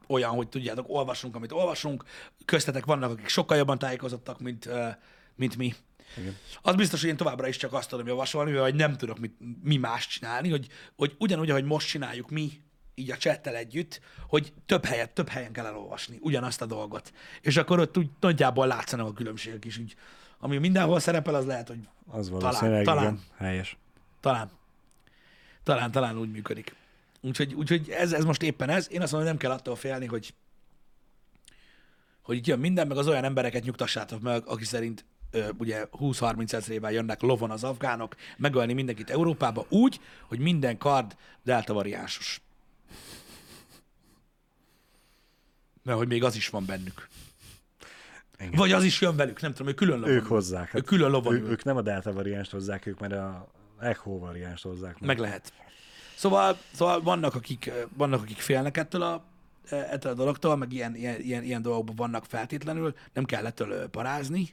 olyan, hogy tudjátok, olvasunk, amit olvasunk. Köztetek vannak, akik sokkal jobban tájékozottak, mint, mint mi. Igen. Az biztos, hogy én továbbra is csak azt tudom javasolni, hogy nem tudok mit, mi más csinálni, hogy, hogy ugyanúgy, ahogy most csináljuk mi, így a csettel együtt, hogy több helyet, több helyen kell elolvasni ugyanazt a dolgot. És akkor ott úgy nagyjából látszanak a különbségek is. Úgy, ami mindenhol szerepel, az lehet, hogy Az valószínűleg talán. igen, helyes. talán. Talán, talán úgy működik. Úgyhogy, úgyhogy ez, ez most éppen ez. Én azt mondom, hogy nem kell attól félni, hogy, hogy itt jön minden, meg az olyan embereket nyugtassátok meg, aki szerint ö, ugye 20-30 ezrével jönnek lovon az afgánok, megölni mindenkit Európába úgy, hogy minden kard delta variánsos. Mert hogy még az is van bennük. Igen. Vagy az is jön velük, nem tudom, hogy külön lovon. Ők hozzák. Ők külön lovon ő, ők nem a delta variánst hozzák, ők mert a echo variánst hozzák. Meg lehet. Szóval, szóval vannak, akik, vannak, akik félnek ettől a, ettől a dologtól, meg ilyen, ilyen, ilyen, ilyen dolgokban vannak feltétlenül, nem kell ettől ö, parázni.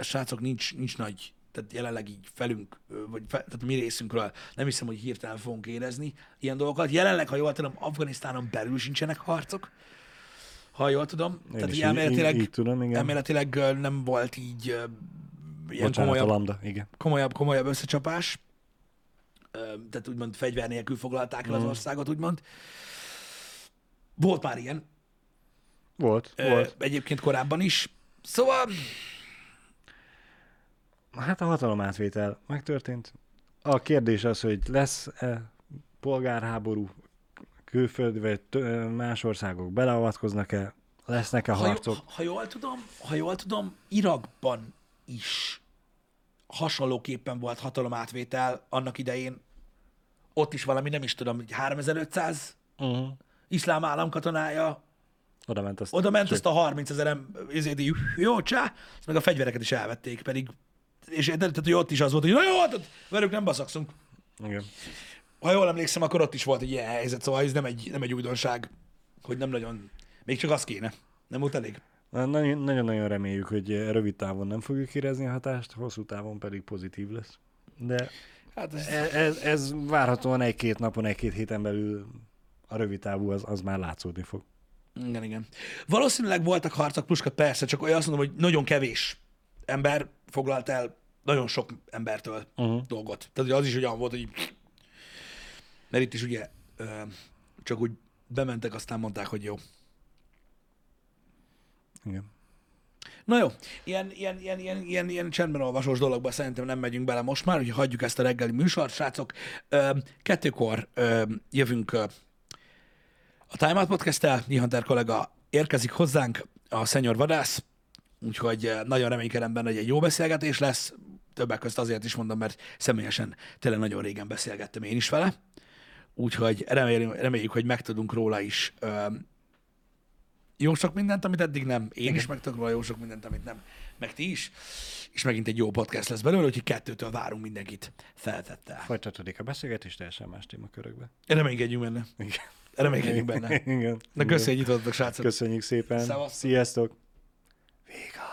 Srácok, nincs, nincs nagy, tehát jelenleg így felünk, vagy fe, tehát mi részünkről nem hiszem, hogy hirtelen fogunk érezni ilyen dolgokat. Jelenleg, ha jól tudom, Afganisztánon belül sincsenek harcok, ha jól tudom. Én tehát így elméletileg, így- így tudom, igen. elméletileg nem volt így ilyen Bocsánat, komolyabb lambda, igen. komolyabb, komolyabb összecsapás. Tehát úgymond fegyver nélkül foglalták el az Mhm. országot, úgymond. Volt már ilyen, Volt, volt. egyébként korábban is. Szóval, Hát a hatalomátvétel megtörtént. A kérdés az, hogy lesz-e polgárháború, külföldi vagy más országok beleavatkoznak-e, lesznek-e ha, harcok? jó, ha jól tudom, ha jól tudom, Irakban is hasonlóképpen volt hatalomátvétel annak idején. Ott is valami, nem is tudom, hogy 3500 Uh-huh. iszlám állam katonája Oda ment azt. Oda ment azt a 30 ezer így, jó csá, azt meg a fegyvereket is elvették, pedig és tehát, hogy ott is az volt, hogy na jó, hát velük nem baszakszunk. Igen. Ha jól emlékszem, akkor ott is volt egy ilyen helyzet, szóval ez nem egy, nem egy újdonság, hogy nem nagyon, még csak az kéne. Nem volt elég? Na- Nagyon- Nagyon-nagyon reméljük, hogy rövid távon nem fogjuk érezni a hatást, hosszú távon pedig pozitív lesz. De Hát ez, ez, ez, ez várhatóan egy-két napon, egy-két héten belül a rövid távú az, az már látszódni fog. igen, igen. Valószínűleg voltak harcok, pluska persze, csak olyan azt mondom, hogy nagyon kevés ember foglalt el nagyon sok embertől Uh-huh. dolgot. Tehát az is olyan volt, hogy mert itt is ugye csak úgy bementek, aztán mondták, hogy jó. Igen. Na jó, ilyen, ilyen, ilyen, ilyen, ilyen, ilyen csendben olvasós dologba szerintem nem megyünk bele most már, hogy hagyjuk ezt a reggeli műsort, srácok. Kettőkor jövünk a Time Out Podcast-tel, Nihanter kollega érkezik hozzánk, a Szenyor Vadász, úgyhogy nagyon reménykedem benne, hogy egy jó beszélgetés lesz, többek között azért is mondom, mert személyesen tényleg nagyon régen beszélgettem én is vele, úgyhogy reméljük, reméljük hogy megtudunk róla is ö, jó sok mindent, amit eddig nem. Én is megtudok róla jó sok mindent, amit nem. Meg ti is. És megint egy jó podcast lesz belőle, úgyhogy kettőtől várunk mindenkit feltettel. Folytatódik a beszélgetés teljesen más témakörökbe. Reménykedjünk benne. Igen. Reménykedjünk benne. Igen. Na köszönjük, hogy nyitottatok, srácok. Köszönjük szépen. Szevasztok. Sziasztok. Vége.